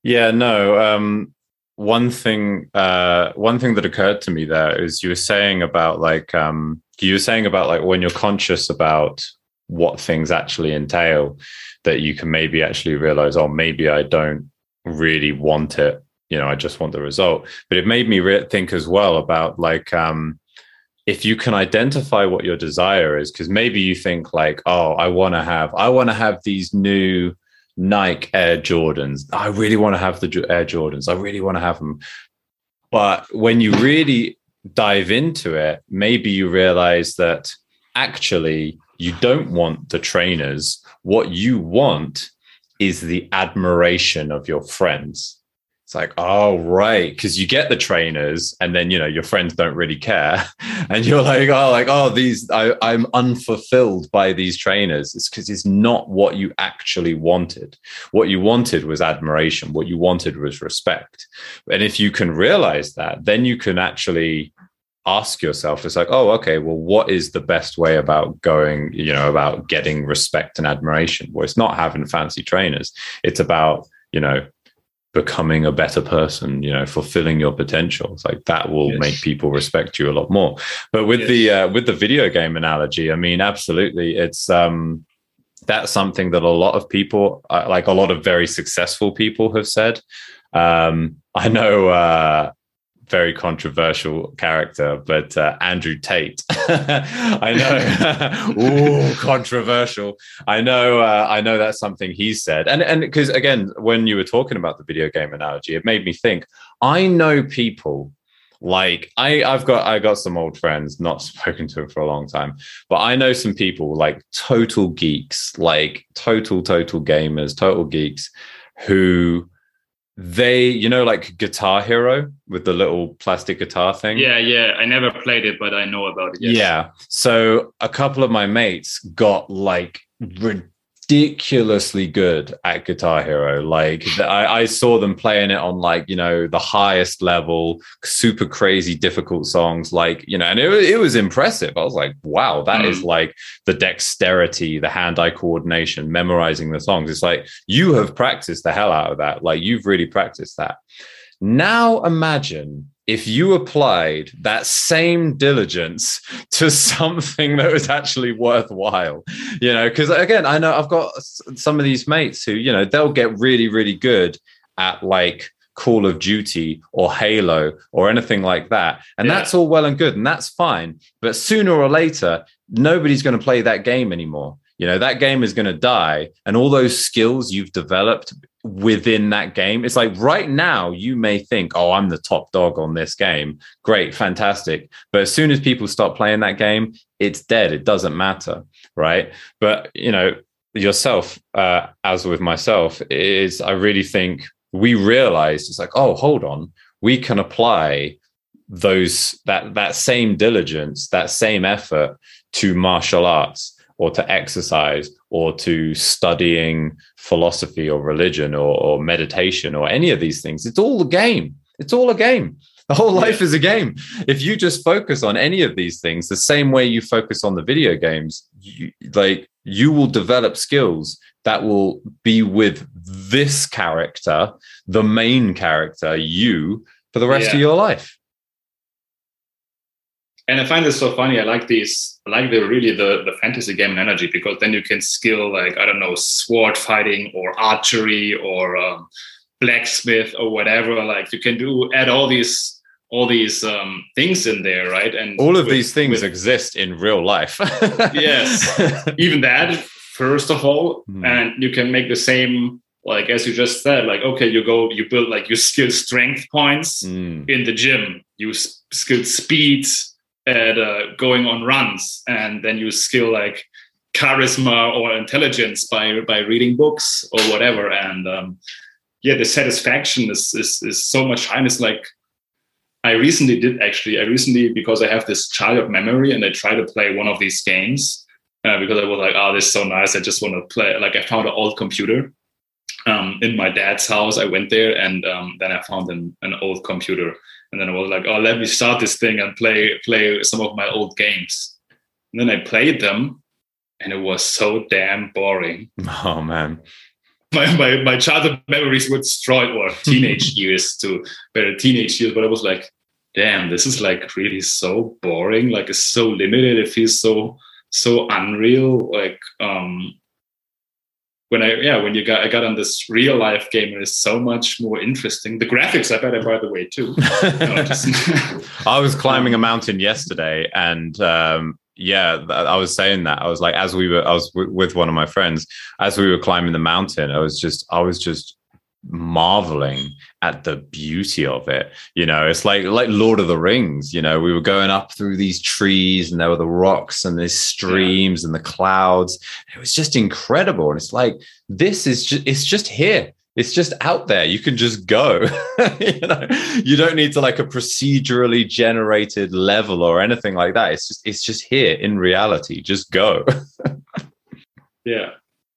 Yeah, no. Um, one thing uh one thing that occurred to me there is you were saying about like um you were saying about like when you're conscious about what things actually entail that you can maybe actually realize oh maybe i don't really want it you know i just want the result but it made me re- think as well about like um if you can identify what your desire is because maybe you think like oh i want to have i want to have these new Nike Air Jordans. I really want to have the Air Jordans. I really want to have them. But when you really dive into it, maybe you realize that actually you don't want the trainers. What you want is the admiration of your friends. It's like, oh, right. Cause you get the trainers and then, you know, your friends don't really care. (laughs) And you're like, oh, like, oh, these, I, I'm unfulfilled by these trainers. It's because it's not what you actually wanted. What you wanted was admiration. What you wanted was respect. And if you can realize that, then you can actually ask yourself it's like oh okay well what is the best way about going you know about getting respect and admiration well it's not having fancy trainers it's about you know becoming a better person you know fulfilling your potential it's like that will yes. make people respect you a lot more but with yes. the uh, with the video game analogy i mean absolutely it's um that's something that a lot of people uh, like a lot of very successful people have said um i know uh very controversial character, but uh, Andrew Tate. (laughs) I know. (laughs) Ooh, controversial. I know. Uh, I know that's something he said, and and because again, when you were talking about the video game analogy, it made me think. I know people like I, I've got I got some old friends, not (laughs) spoken to for a long time, but I know some people like total geeks, like total total gamers, total geeks, who they you know like guitar hero with the little plastic guitar thing? Yeah yeah. I never played it but i know about it yes. yeah. So a couple of my mates got like ridiculously good at Guitar Hero. Like I, I, saw them playing it on like you know the highest level, super crazy difficult songs. Like you know, and it, it was impressive. I was like, wow, that mm. is like the dexterity, the hand-eye coordination, memorizing the songs. It's like you have practiced the hell out of that. Like you've really practiced that. Now imagine if you applied that same diligence to (laughs) something that was actually worthwhile you know because again i know i've got some of these mates who you know they'll get really really good at like call of duty or halo or anything like that and yeah. that's all well and good and that's fine but sooner or later nobody's going to play that game anymore you know that game is going to die and all those skills you've developed within that game. It's like right now you may think, oh, I'm the top dog on this game. Great, fantastic. But as soon as people start playing that game, it's dead. It doesn't matter. Right. But, you know, yourself, uh, as with myself, is I really think we realized it's like, oh, hold on, we can apply those that that same diligence, that same effort to martial arts or to exercise or to studying philosophy or religion or, or, meditation or any of these things. It's all a game. It's all a game. The whole life is a game. If you just focus on any of these things, the same way you focus on the video games, you, like you will develop skills that will be with this character, the main character, you, for the rest yeah. of your life and I find this so funny. I like these, I like the really the the fantasy game energy because then you can skill like I don't know sword fighting or archery or um, blacksmith or whatever. Like you can do add all these all these um, things in there, right? And all of with, these things with, exist in real life. (laughs) yes, even that first of all, mm. and you can make the same like as you just said like okay you go you build like you skill strength points mm. in the gym you skill speed at uh, going on runs and then you skill like charisma or intelligence by by reading books or whatever and um, yeah the satisfaction is, is is so much higher it's like I recently did actually. I recently because I have this childhood memory and I try to play one of these games uh, because I was like, oh, this is so nice. I just want to play. Like I found an old computer um, in my dad's house. I went there and um, then I found an, an old computer. And then I was like, oh, let me start this thing and play play some of my old games. And then I played them and it was so damn boring. (laughs) Oh man. My, my, my childhood memories were destroyed or (laughs) teenage years to better teenage years, but I was like, damn, this is like really so boring. Like it's so limited. It feels so so unreal. Like um when I yeah when you got I got on this real life game, it is so much more interesting. The graphics are better, by the way, too. (laughs) (laughs) I was climbing a mountain yesterday, and um, yeah, I was saying that I was like, as we were, I was w- with one of my friends as we were climbing the mountain. I was just, I was just marveling at the beauty of it. You know it's like like lord of the rings you know we were going up through these trees and there were the rocks and the streams yeah. and the clouds. It was just incredible. And it's like this is just it's just here. It's just out there. You can just go. (laughs) You know you don't need to like a procedurally generated level or anything like that. It's just it's just here in reality. Just go. (laughs) Yeah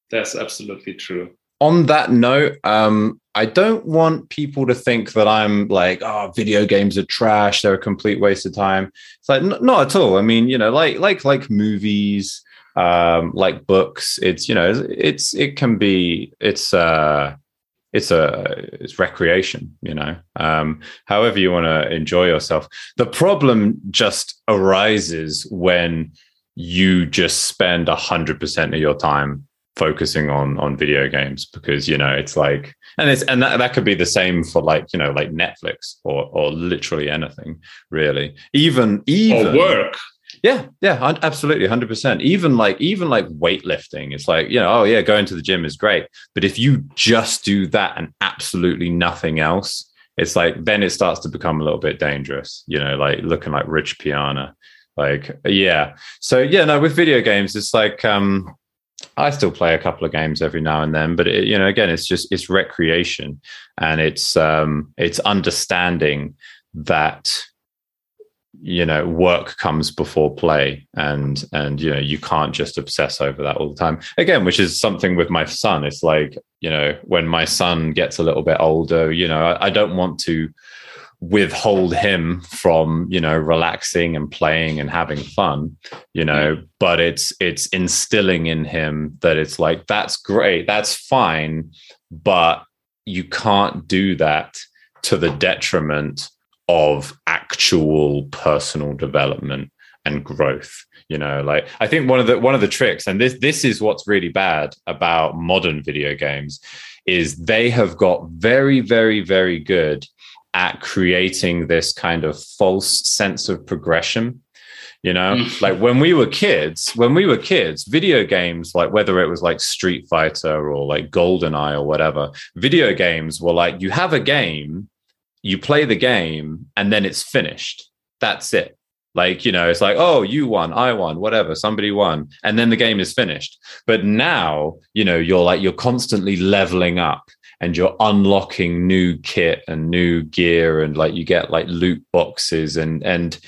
that's absolutely true on that note, um, I don't want people to think that I'm like, oh, video games are trash. They're a complete waste of time. It's like, n- not at all. I mean, you know, like, like, like movies, um, like books. It's, you know, it's, it can be, it's, uh, it's a it's recreation you know um, however you want to enjoy yourself the problem just arises when you just spend 100% of your time focusing on on video games because you know it's like and it's and that, that could be the same for like you know like netflix or or literally anything really. Even even or work. Yeah yeah absolutely 100% even like even like weightlifting it's like you know oh yeah going to the gym is great. But if you just do that and absolutely nothing else it's like then it starts to become a little bit dangerous you know like looking like rich piana. Like yeah. So yeah no with video games it's like um I still play a couple of games every now and then, but it, you know, again, it's just it's recreation, and it's um, it's understanding that you know work comes before play, and and you know you can't just obsess over that all the time. Again, which is something with my son. It's like you know when my son gets a little bit older, you know, I, I don't want to withhold him from you know relaxing and playing and having fun you know but it's it's instilling in him that it's like that's great that's fine but you can't do that to the detriment of actual personal development and growth. You know like i think one of the one of the tricks and this this is what's really bad about modern video games is they have got very very very good at creating this kind of false sense of progression you know? Mm. like when we were kids when we were kids video games like whether it was like street fighter or like goldeneye or whatever video games were like you have a game you play the game and then it's finished. That's it. Like you know it's like oh you won i won whatever somebody won and then the game is finished. But now you know you're like you're constantly leveling up and you're unlocking new kit and new gear and like you get like loot boxes and and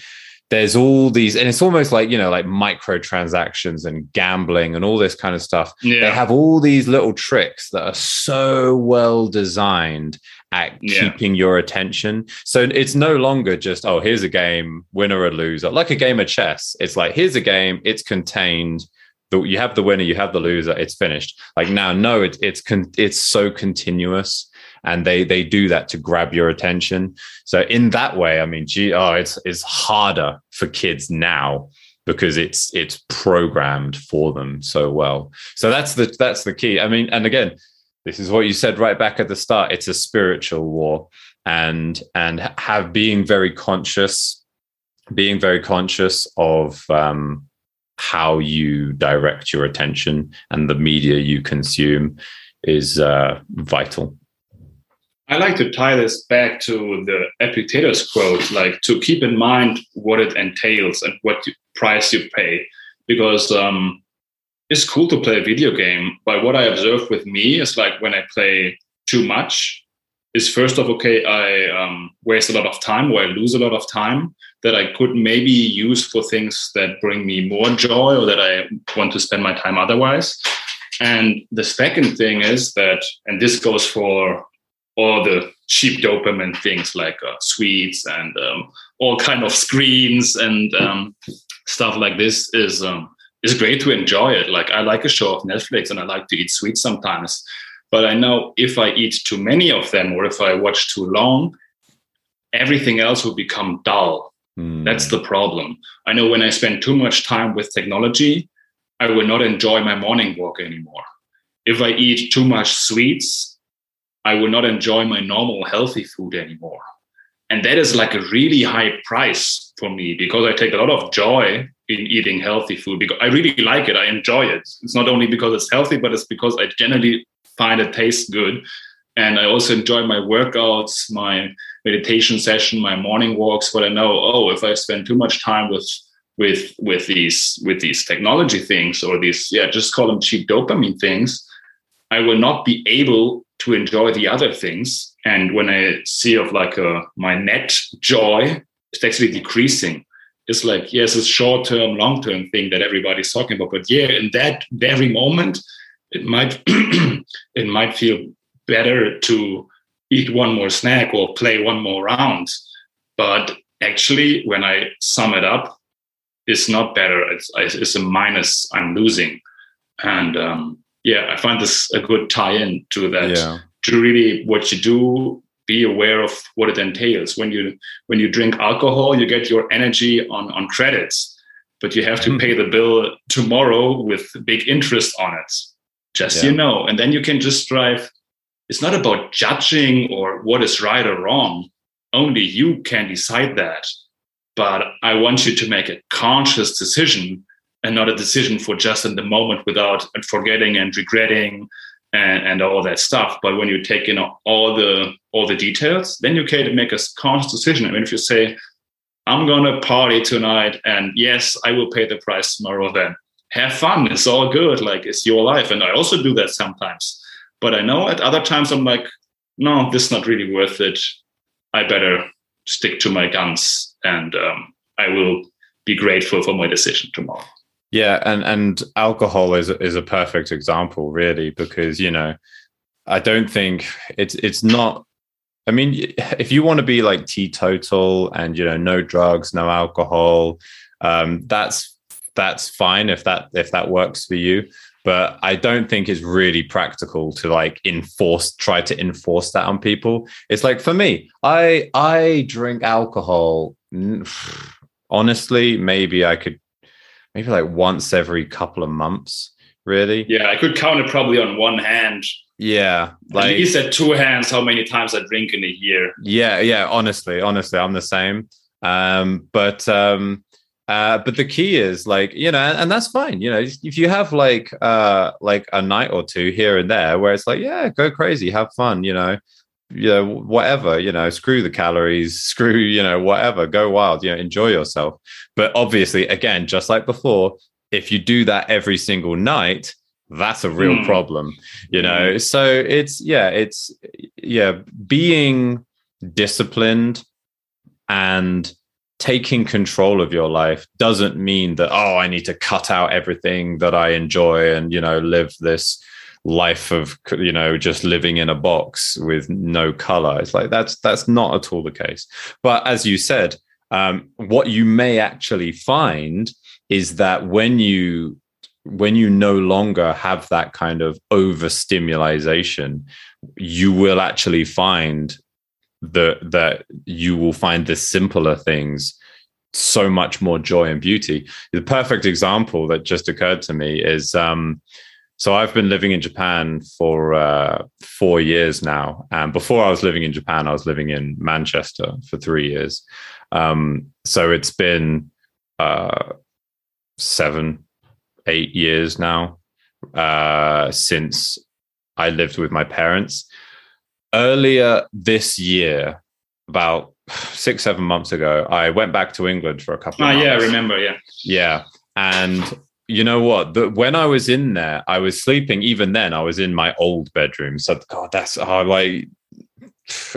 there's all these and it's almost like you know like microtransactions and gambling and all this kind of stuff yeah. they have all these little tricks that are so well designed at yeah. keeping your attention so it's no longer just oh here's a game winner or loser like a game of chess it's like here's a game it's contained the, you have the winner, you have the loser, it's finished. Like now, no, it's it's con- it's so continuous, and they they do that to grab your attention. So in that way, I mean, gee, oh, it's it's harder for kids now because it's it's programmed for them so well. So that's the that's the key. I mean, and again, this is what you said right back at the start. It's a spiritual war, and and have being very conscious, being very conscious of. Um, how you direct your attention and the media you consume is uh, vital. I like to tie this back to the Epictetus quote, like to keep in mind what it entails and what price you pay, because um, it's cool to play a video game. But what I observe with me is like when I play too much, is first of okay, I um, waste a lot of time or I lose a lot of time that I could maybe use for things that bring me more joy or that I want to spend my time otherwise. And the second thing is that, and this goes for all the cheap dopamine things like uh, sweets and um, all kind of screens and um, stuff like this is um, is great to enjoy it. Like I like a show of Netflix and I like to eat sweets sometimes, but I know if I eat too many of them or if I watch too long, everything else will become dull. Mm. That's the problem. I know when I spend too much time with technology, I will not enjoy my morning walk anymore. If I eat too much sweets, I will not enjoy my normal healthy food anymore. And that is like a really high price for me because I take a lot of joy in eating healthy food because I really like it. I enjoy it. It's not only because it's healthy, but it's because I generally find it tastes good. And I also enjoy my workouts, my meditation session, my morning walks. But I know, oh, if I spend too much time with with with these with these technology things or these yeah just call them cheap dopamine things i will not be able to enjoy the other things and when i see of like a, my net joy it's actually decreasing it's like yes it's short term long term thing that everybody's talking about but yeah in that very moment it might (clears throat) it might feel better to eat one more snack or play one more round but actually when i sum it up it's not better. It's, it's a minus. I'm losing, and um, yeah, I find this a good tie-in to that. Yeah. To really, what you do, be aware of what it entails. When you when you drink alcohol, you get your energy on on credits, but you have to mm. pay the bill tomorrow with big interest on it. Just yeah. you know, and then you can just drive. It's not about judging or what is right or wrong. Only you can decide that but I want you to make a conscious decision and not a decision for just in the moment without forgetting and regretting and, and all that stuff. But when you take in all the all the details, then you can make a conscious decision. I mean, if you say, I'm gonna party tonight, and yes, I will pay the price tomorrow, then have fun. It's all good. Like it's your life. And I also do that sometimes. But I know at other times I'm like, no, this is not really worth it. I better stick to my guns and um, I will be grateful for my decision tomorrow. Yeah, and and alcohol is is a perfect example, really, because you know, I don't think it's it's not. I mean, (laughs) if you want to be like teetotal and you know, no drugs, no alcohol, um, that's that's fine if that if that works for you but I don't think it's really practical to like enforce try to enforce that on people. It's like for me, I I drink alcohol (sighs) honestly, maybe I could maybe like once every couple of months, really. Yeah, I could count it probably on one hand. Yeah, like at said two hands, how many times I drink in a year. Yeah, yeah. Honestly, honestly, I'm the same. Um, but um, uh, but the key is like you know, and, that's fine. You know, if you have like uh like a night or two here and there where it's like, yeah, go crazy, have fun. You know, you know whatever. You know, screw the calories, (laughs) screw you know whatever, go wild. You know, enjoy yourself. But obviously, again, just like before, if you do that every single night, that's a real mm. problem. You know, mm. so it's yeah, it's yeah, being disciplined and taking control of your life doesn't mean that oh i need to cut out everything that i enjoy and you know live this life of you know just living in a box with no color. It's like that's that's not at all the case. But as you said um, what you may actually find is that when you when you no longer have that kind of overstimulation you will actually find that that you will find the simpler things so much more joy and beauty. The perfect example that just occurred to me is um, so I've been living in Japan for uh, four years now, and before I was living in Japan, I was living in Manchester for three years. Um, so it's been uh, seven, eight years now uh, since I lived with my parents earlier this year, about six, seven months ago, I went back to England for a couple of oh, yeah, I remember. Yeah. Yeah. And you know what? The, when I was in there, I was sleeping. Even then, I was in my old bedroom. So, God, that's oh, like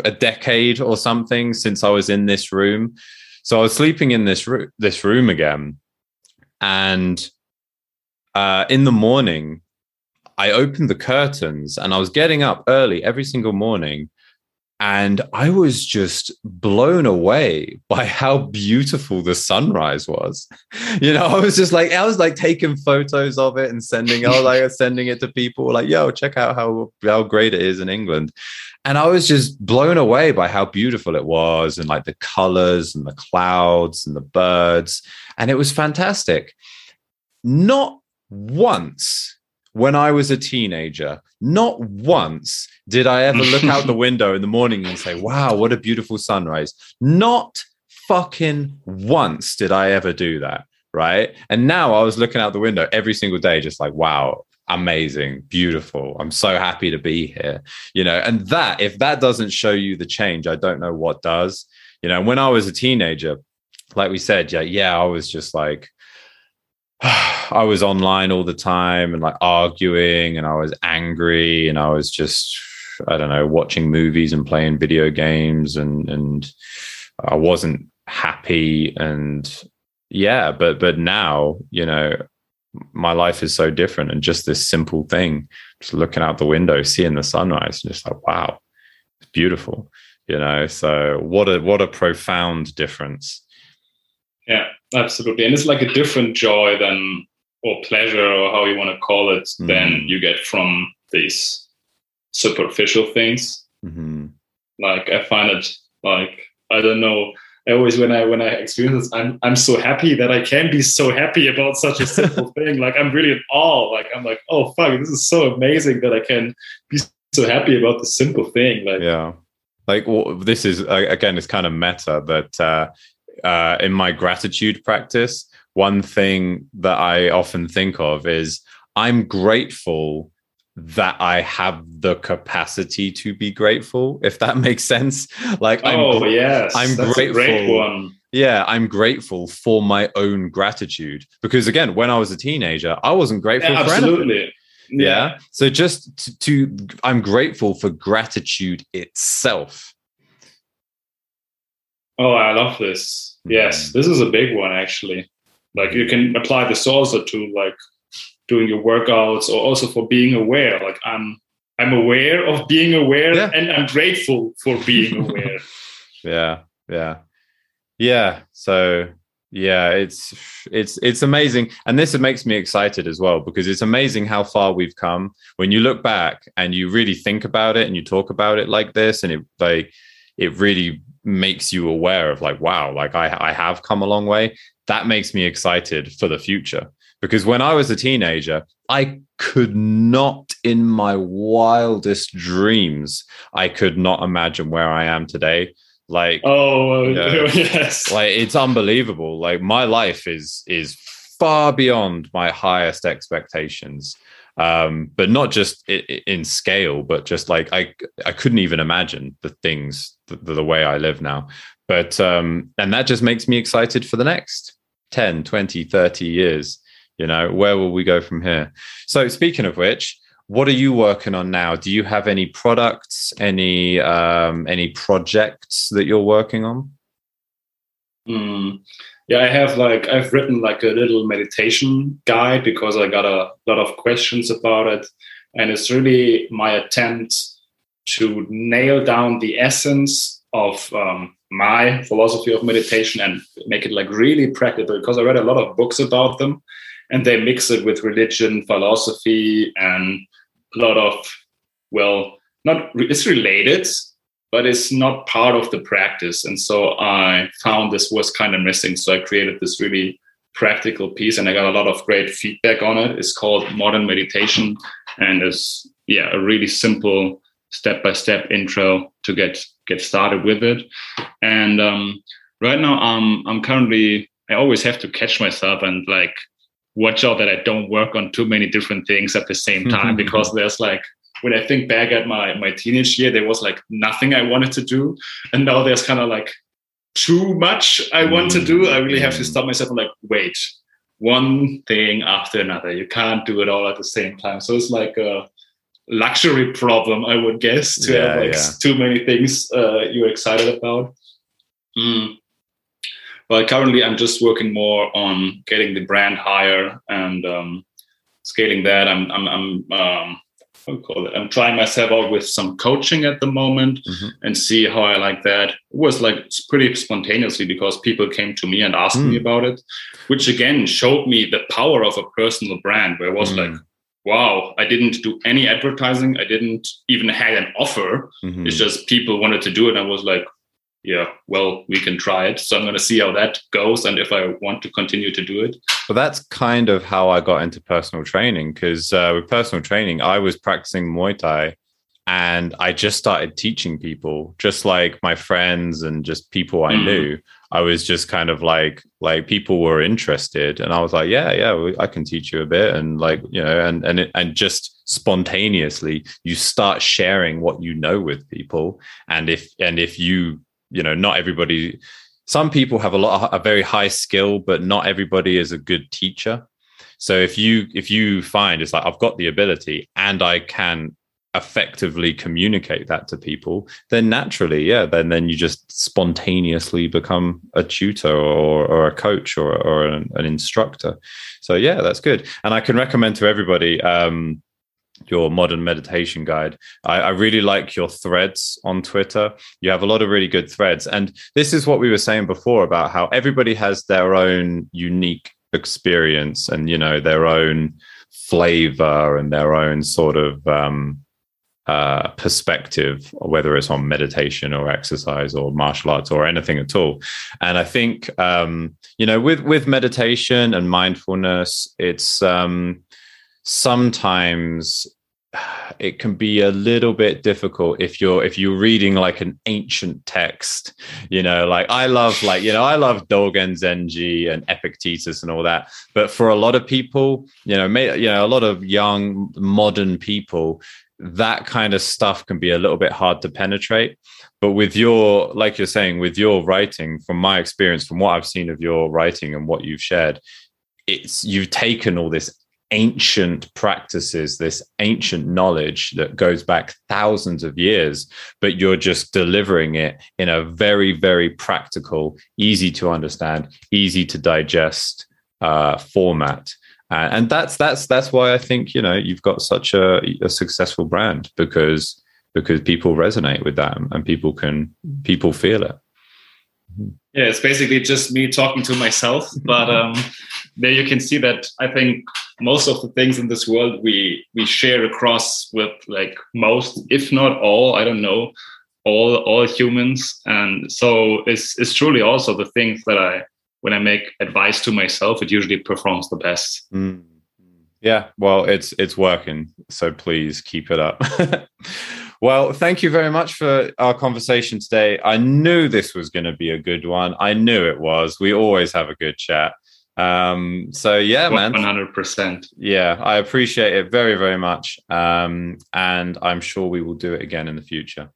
a decade or something since I was in this room. So I was sleeping in this room, this room again, and uh, in the morning, I opened the curtains and I was getting up early every single morning. And I was just blown away (laughs) by how beautiful the sunrise was. (laughs) You know, I was just like, I was like taking photos of it and sending, was like (laughs) sending it to people, like, yo, check out how how great it is in England. And I was just blown away by how beautiful it was and like the colors and the clouds and the birds. And it was fantastic. Not once when I was a teenager, not once did I ever look out the (laughs) window in the morning and say, wow, what a beautiful sunrise. Not fucking once did I ever do that. Right. And now I was looking out the window every single day, just like, wow, amazing, beautiful. I'm so happy to be here. You know, and that, if that doesn't show you the change, I don't know what does. You know, when I was a teenager, like we said, yeah, yeah, I was just like, (sighs) I was online all the time and like arguing and I was angry and I was just I don't know watching movies and playing video games and and I wasn't happy and yeah but but now you know my life is so different and just this simple thing just looking out the window seeing the sunrise and just like wow it's beautiful you know? So what a what a profound difference. Yeah, absolutely. And it's like a different joy than or pleasure or how you want to call it mm. than you get from these superficial things. Mm-hmm. Like I find it like I don't know. I always when I when I experience this, I'm I'm so happy that I can be so happy about such a simple (laughs) thing. Like I'm really in awe. Like I'm like, oh fuck, this is so amazing that I can be so happy about the simple thing. Like yeah, like well, this is again, it's kind of meta that uh, uh, in my gratitude practice, one thing that I often think of is I'm grateful that I have the capacity to be grateful, if that (laughs) makes sense. Like, oh, I'm, yes, I'm That's grateful. Yeah, I'm grateful for my own gratitude because, again, when I was a teenager, I wasn't grateful yeah, for absolutely. anything. Yeah. yeah. So just to, to, I'm grateful for gratitude itself. Oh, I love this. Yes, mm-hmm. this is a big one actually. Like you can apply this also to like doing your workouts or also for being aware. Like I'm I'm aware of being aware yeah. and I'm grateful for being (laughs) aware. yeah, yeah. Yeah. So yeah, it's it's it's amazing. And this makes me excited as well because it's amazing how far we've come. When you look back and you really think about it and you talk about it like this and it like it really makes you aware of like wow like I, I have come a long way. That makes me excited for the future. Because when i was a teenager i could not in my wildest dreams i could not imagine where i am today. Like oh uh, (laughs) you (laughs) know, yes. Like it's unbelievable. Like my life is is far beyond my highest expectations um, but not just in scale, but just like I, I couldn't even imagine the things the, the way I live now. But um, and that just makes me excited for the next 10, 20, 30 years. You know, where will we go from here? So, speaking of which, what are you working on now? Do you have any products, any um, any projects that you're working on? Mm, yeah i have like i've written like a little meditation guide because i got a lot of questions about it. And it's really my attempt to nail down the essence of um, my philosophy of meditation and make it like really practical because i read a lot of books about them and they mix it with religion philosophy and a lot of well not it's related but it's not part of the practice. And so I found this was kind of missing. So I created this really practical piece and I got a lot of great feedback on it. It's called Modern Meditation and it's yeah, a really simple step-by-step intro to get get started with it. And um, right now I'm I'm currently I always have to catch myself and like watch out that I don't work on too many different things at the same time (laughs) because there's like when I think back at my my teenage year, there was like nothing I wanted to do, and now there's kind of like too much I want to do. I really have to stop myself and like wait, one thing after another. You can't do it all at the same time. So it's like a luxury problem, I would guess, to Yeah, have like yeah. too many things uh, you're excited about. Mm. But currently, I'm just working more on getting the brand higher and um, scaling that. I'm, I'm, I'm um, how do call it? I'm trying myself out with some coaching at the moment Mhm. and see how I like that. It was like pretty spontaneously because people came to me and asked me Mm. about it, which again showed me the power of a personal brand. Where it was Mm. like, wow, I didn't do any advertising. I didn't even have an offer. Mhm. It's just people wanted to do it. And I was like, yeah, well, we can try it. So I'm going to see how that goes and if I want to continue to do it. Well, that's kind of how I got into personal training because uh, with personal training, I was practicing Muay Thai and I just started teaching people, just like my friends and just people I Mm. knew. I was just kind of like, like people were interested, and I was like, yeah, yeah, I can teach you a bit, and like, you know, and and it, and just spontaneously, you start sharing what you know with people, and if and if you, you know, not everybody some people have a lot of, a very high skill but not everybody is a good teacher. So if you if you find it's like i've got the ability and i can effectively communicate that to people then naturally yeah then then you just spontaneously become a tutor or, or a coach or, or an, an instructor. So yeah that's good. And i can recommend to everybody um your modern meditation guide. I, I, really like your threads on Twitter. You have a lot of really good threads. And this is what we were saying before about how everybody has their own unique experience and, you know, their own flavor and their own sort of um, uh, perspective, whether it's on meditation or exercise or martial arts or anything at all. And I think, um, you know, with, with meditation and mindfulness, it's, um, sometimes it can be a little bit difficult if you're if you're reading like an ancient text you know like i love like you know i love dogen zenji and epictetus and all that. But for a lot of people you know may, you know a lot of young modern people that kind of stuff can be a little bit hard to penetrate. But with your like you're saying with your writing from my experience from what i've seen of your writing and what you've shared it's you've taken all this ancient practices, this ancient knowledge that goes back thousands of years, but you're just delivering it in a very, very practical, easy to understand, easy to digest uh, format. Uh, and that's that's that's why I think you know you've got such a, a successful brand because because people resonate with that and people can people feel it. Yeah, it's basically just me talking to myself, but um, there you can see that I think most of the things in this world we we share across with like most, if not all, I don't know, all all humans, and so it's it's truly also the things that I when I make advice to myself, it usually performs the best. Mm. Yeah, well, it's it's working, so please keep it up. (laughs) well, thank you very much for our conversation today. I knew this was going to be a good one. I knew it was. We always have a good chat. Um, so yeah, man, one hundred percent. Yeah, I appreciate it very, very much, um, and I'm sure we will do it again in the future.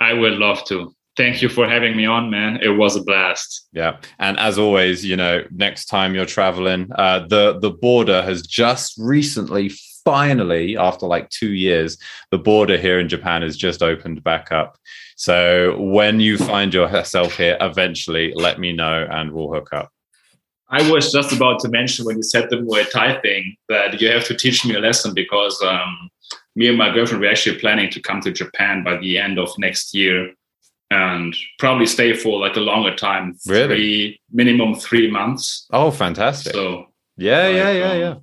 I would love to thank you for having me on, man. It was a blast. Yeah, and as always, you know, next time you're traveling, uh, the the border has just recently, finally, after like two years, the border here in Japan has just opened back up. So when you find yourself here, eventually, let me know and we'll hook up. I was just about to mention when you said the Muay Thai thing that you have to teach me a lesson because um, me and my girlfriend we're actually planning to come to Japan by the end of next year and probably stay for like a longer time. Really? Three, minimum three months. Oh, fantastic! So yeah, like, yeah, yeah, um, yeah.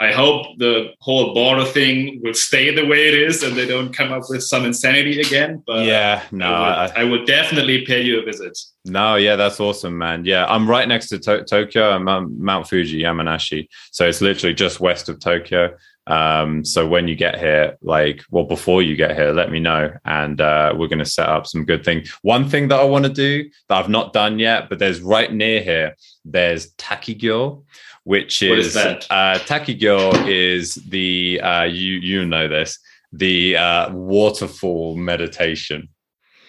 I hope the whole border thing will stay the way it is and they don't come up with some insanity again. But yeah, no, I would, I, I would definitely pay you a visit. No, yeah, that's awesome, man. Yeah, I'm right next to to- Tokyo. I'm on Mount Fuji, Yamanashi. So it's literally just west of Tokyo. Um, so when you get here, like, well, before you get here, let me know, and uh, we're going to set up some good things. One thing that I want to do that I've not done yet, but there's right near here. There's Takigyo, which is, is that? Uh, Takigyo is the uh, you you know this the uh, waterfall meditation.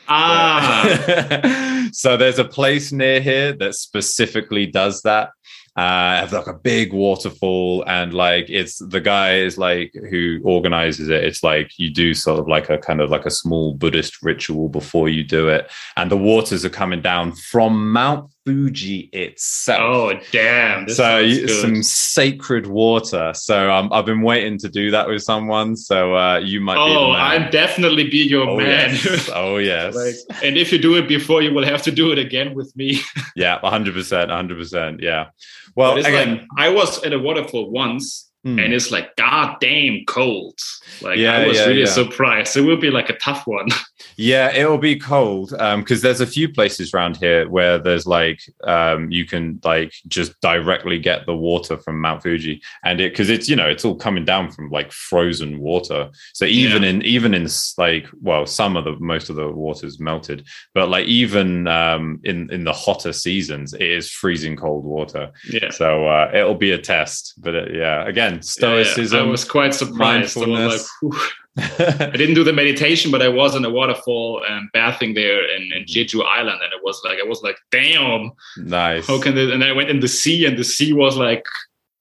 Ah, (laughs) so there's a place near here that specifically does that uh have like a big waterfall and like it's the guy is like who organizes it it's like you do sort of like a kind of like a small buddhist ritual before you do it and the waters are coming down from mount fuji itself Oh damn! so you- some sacred water so um, i've been waiting to do that with someone so uh you might be Oh. I'll definitely be your oh man. yes (laughs) oh yes like, and if you do it before, you will have to do it again with me. (laughs) yeah 100% 100% yeah well again like I was at a waterfall once, hmm. and it's like god damn cold. Like Yeah, I was yeah, really yeah. surprised. It will be like a tough one. (laughs) Yeah, it'll be cold because there's a few places around here where there's like um, you can like just directly get the water from Mount Fuji, and it because it's you know it's all coming down from like frozen water. So even Yeah. in even in like well some of the most of the water's melted, but like even um, in in the hotter seasons it is freezing cold water. yeah. So uh, it'll be a test, but uh, yeah, again Yeah, yeah. stoicism. I was quite surprised. I was like. I didn't do the meditation, but I was in a waterfall and bathing there in, in Jeju Island, and it was like I was like, damn, nice. how can this? And I went in the sea, and the sea was like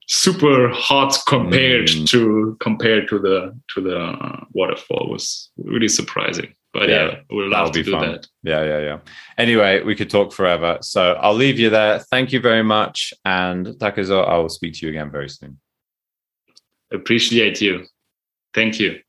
super hot compared Mm. to compared to the to the uh, waterfall. It was really surprising. But Yeah, yeah, we would love to do fun. that. Yeah, yeah, yeah. Anyway, we could talk forever. So I'll leave you there. Thank you very much. And Takazo, I will speak to you again very soon. Appreciate you. Thank you.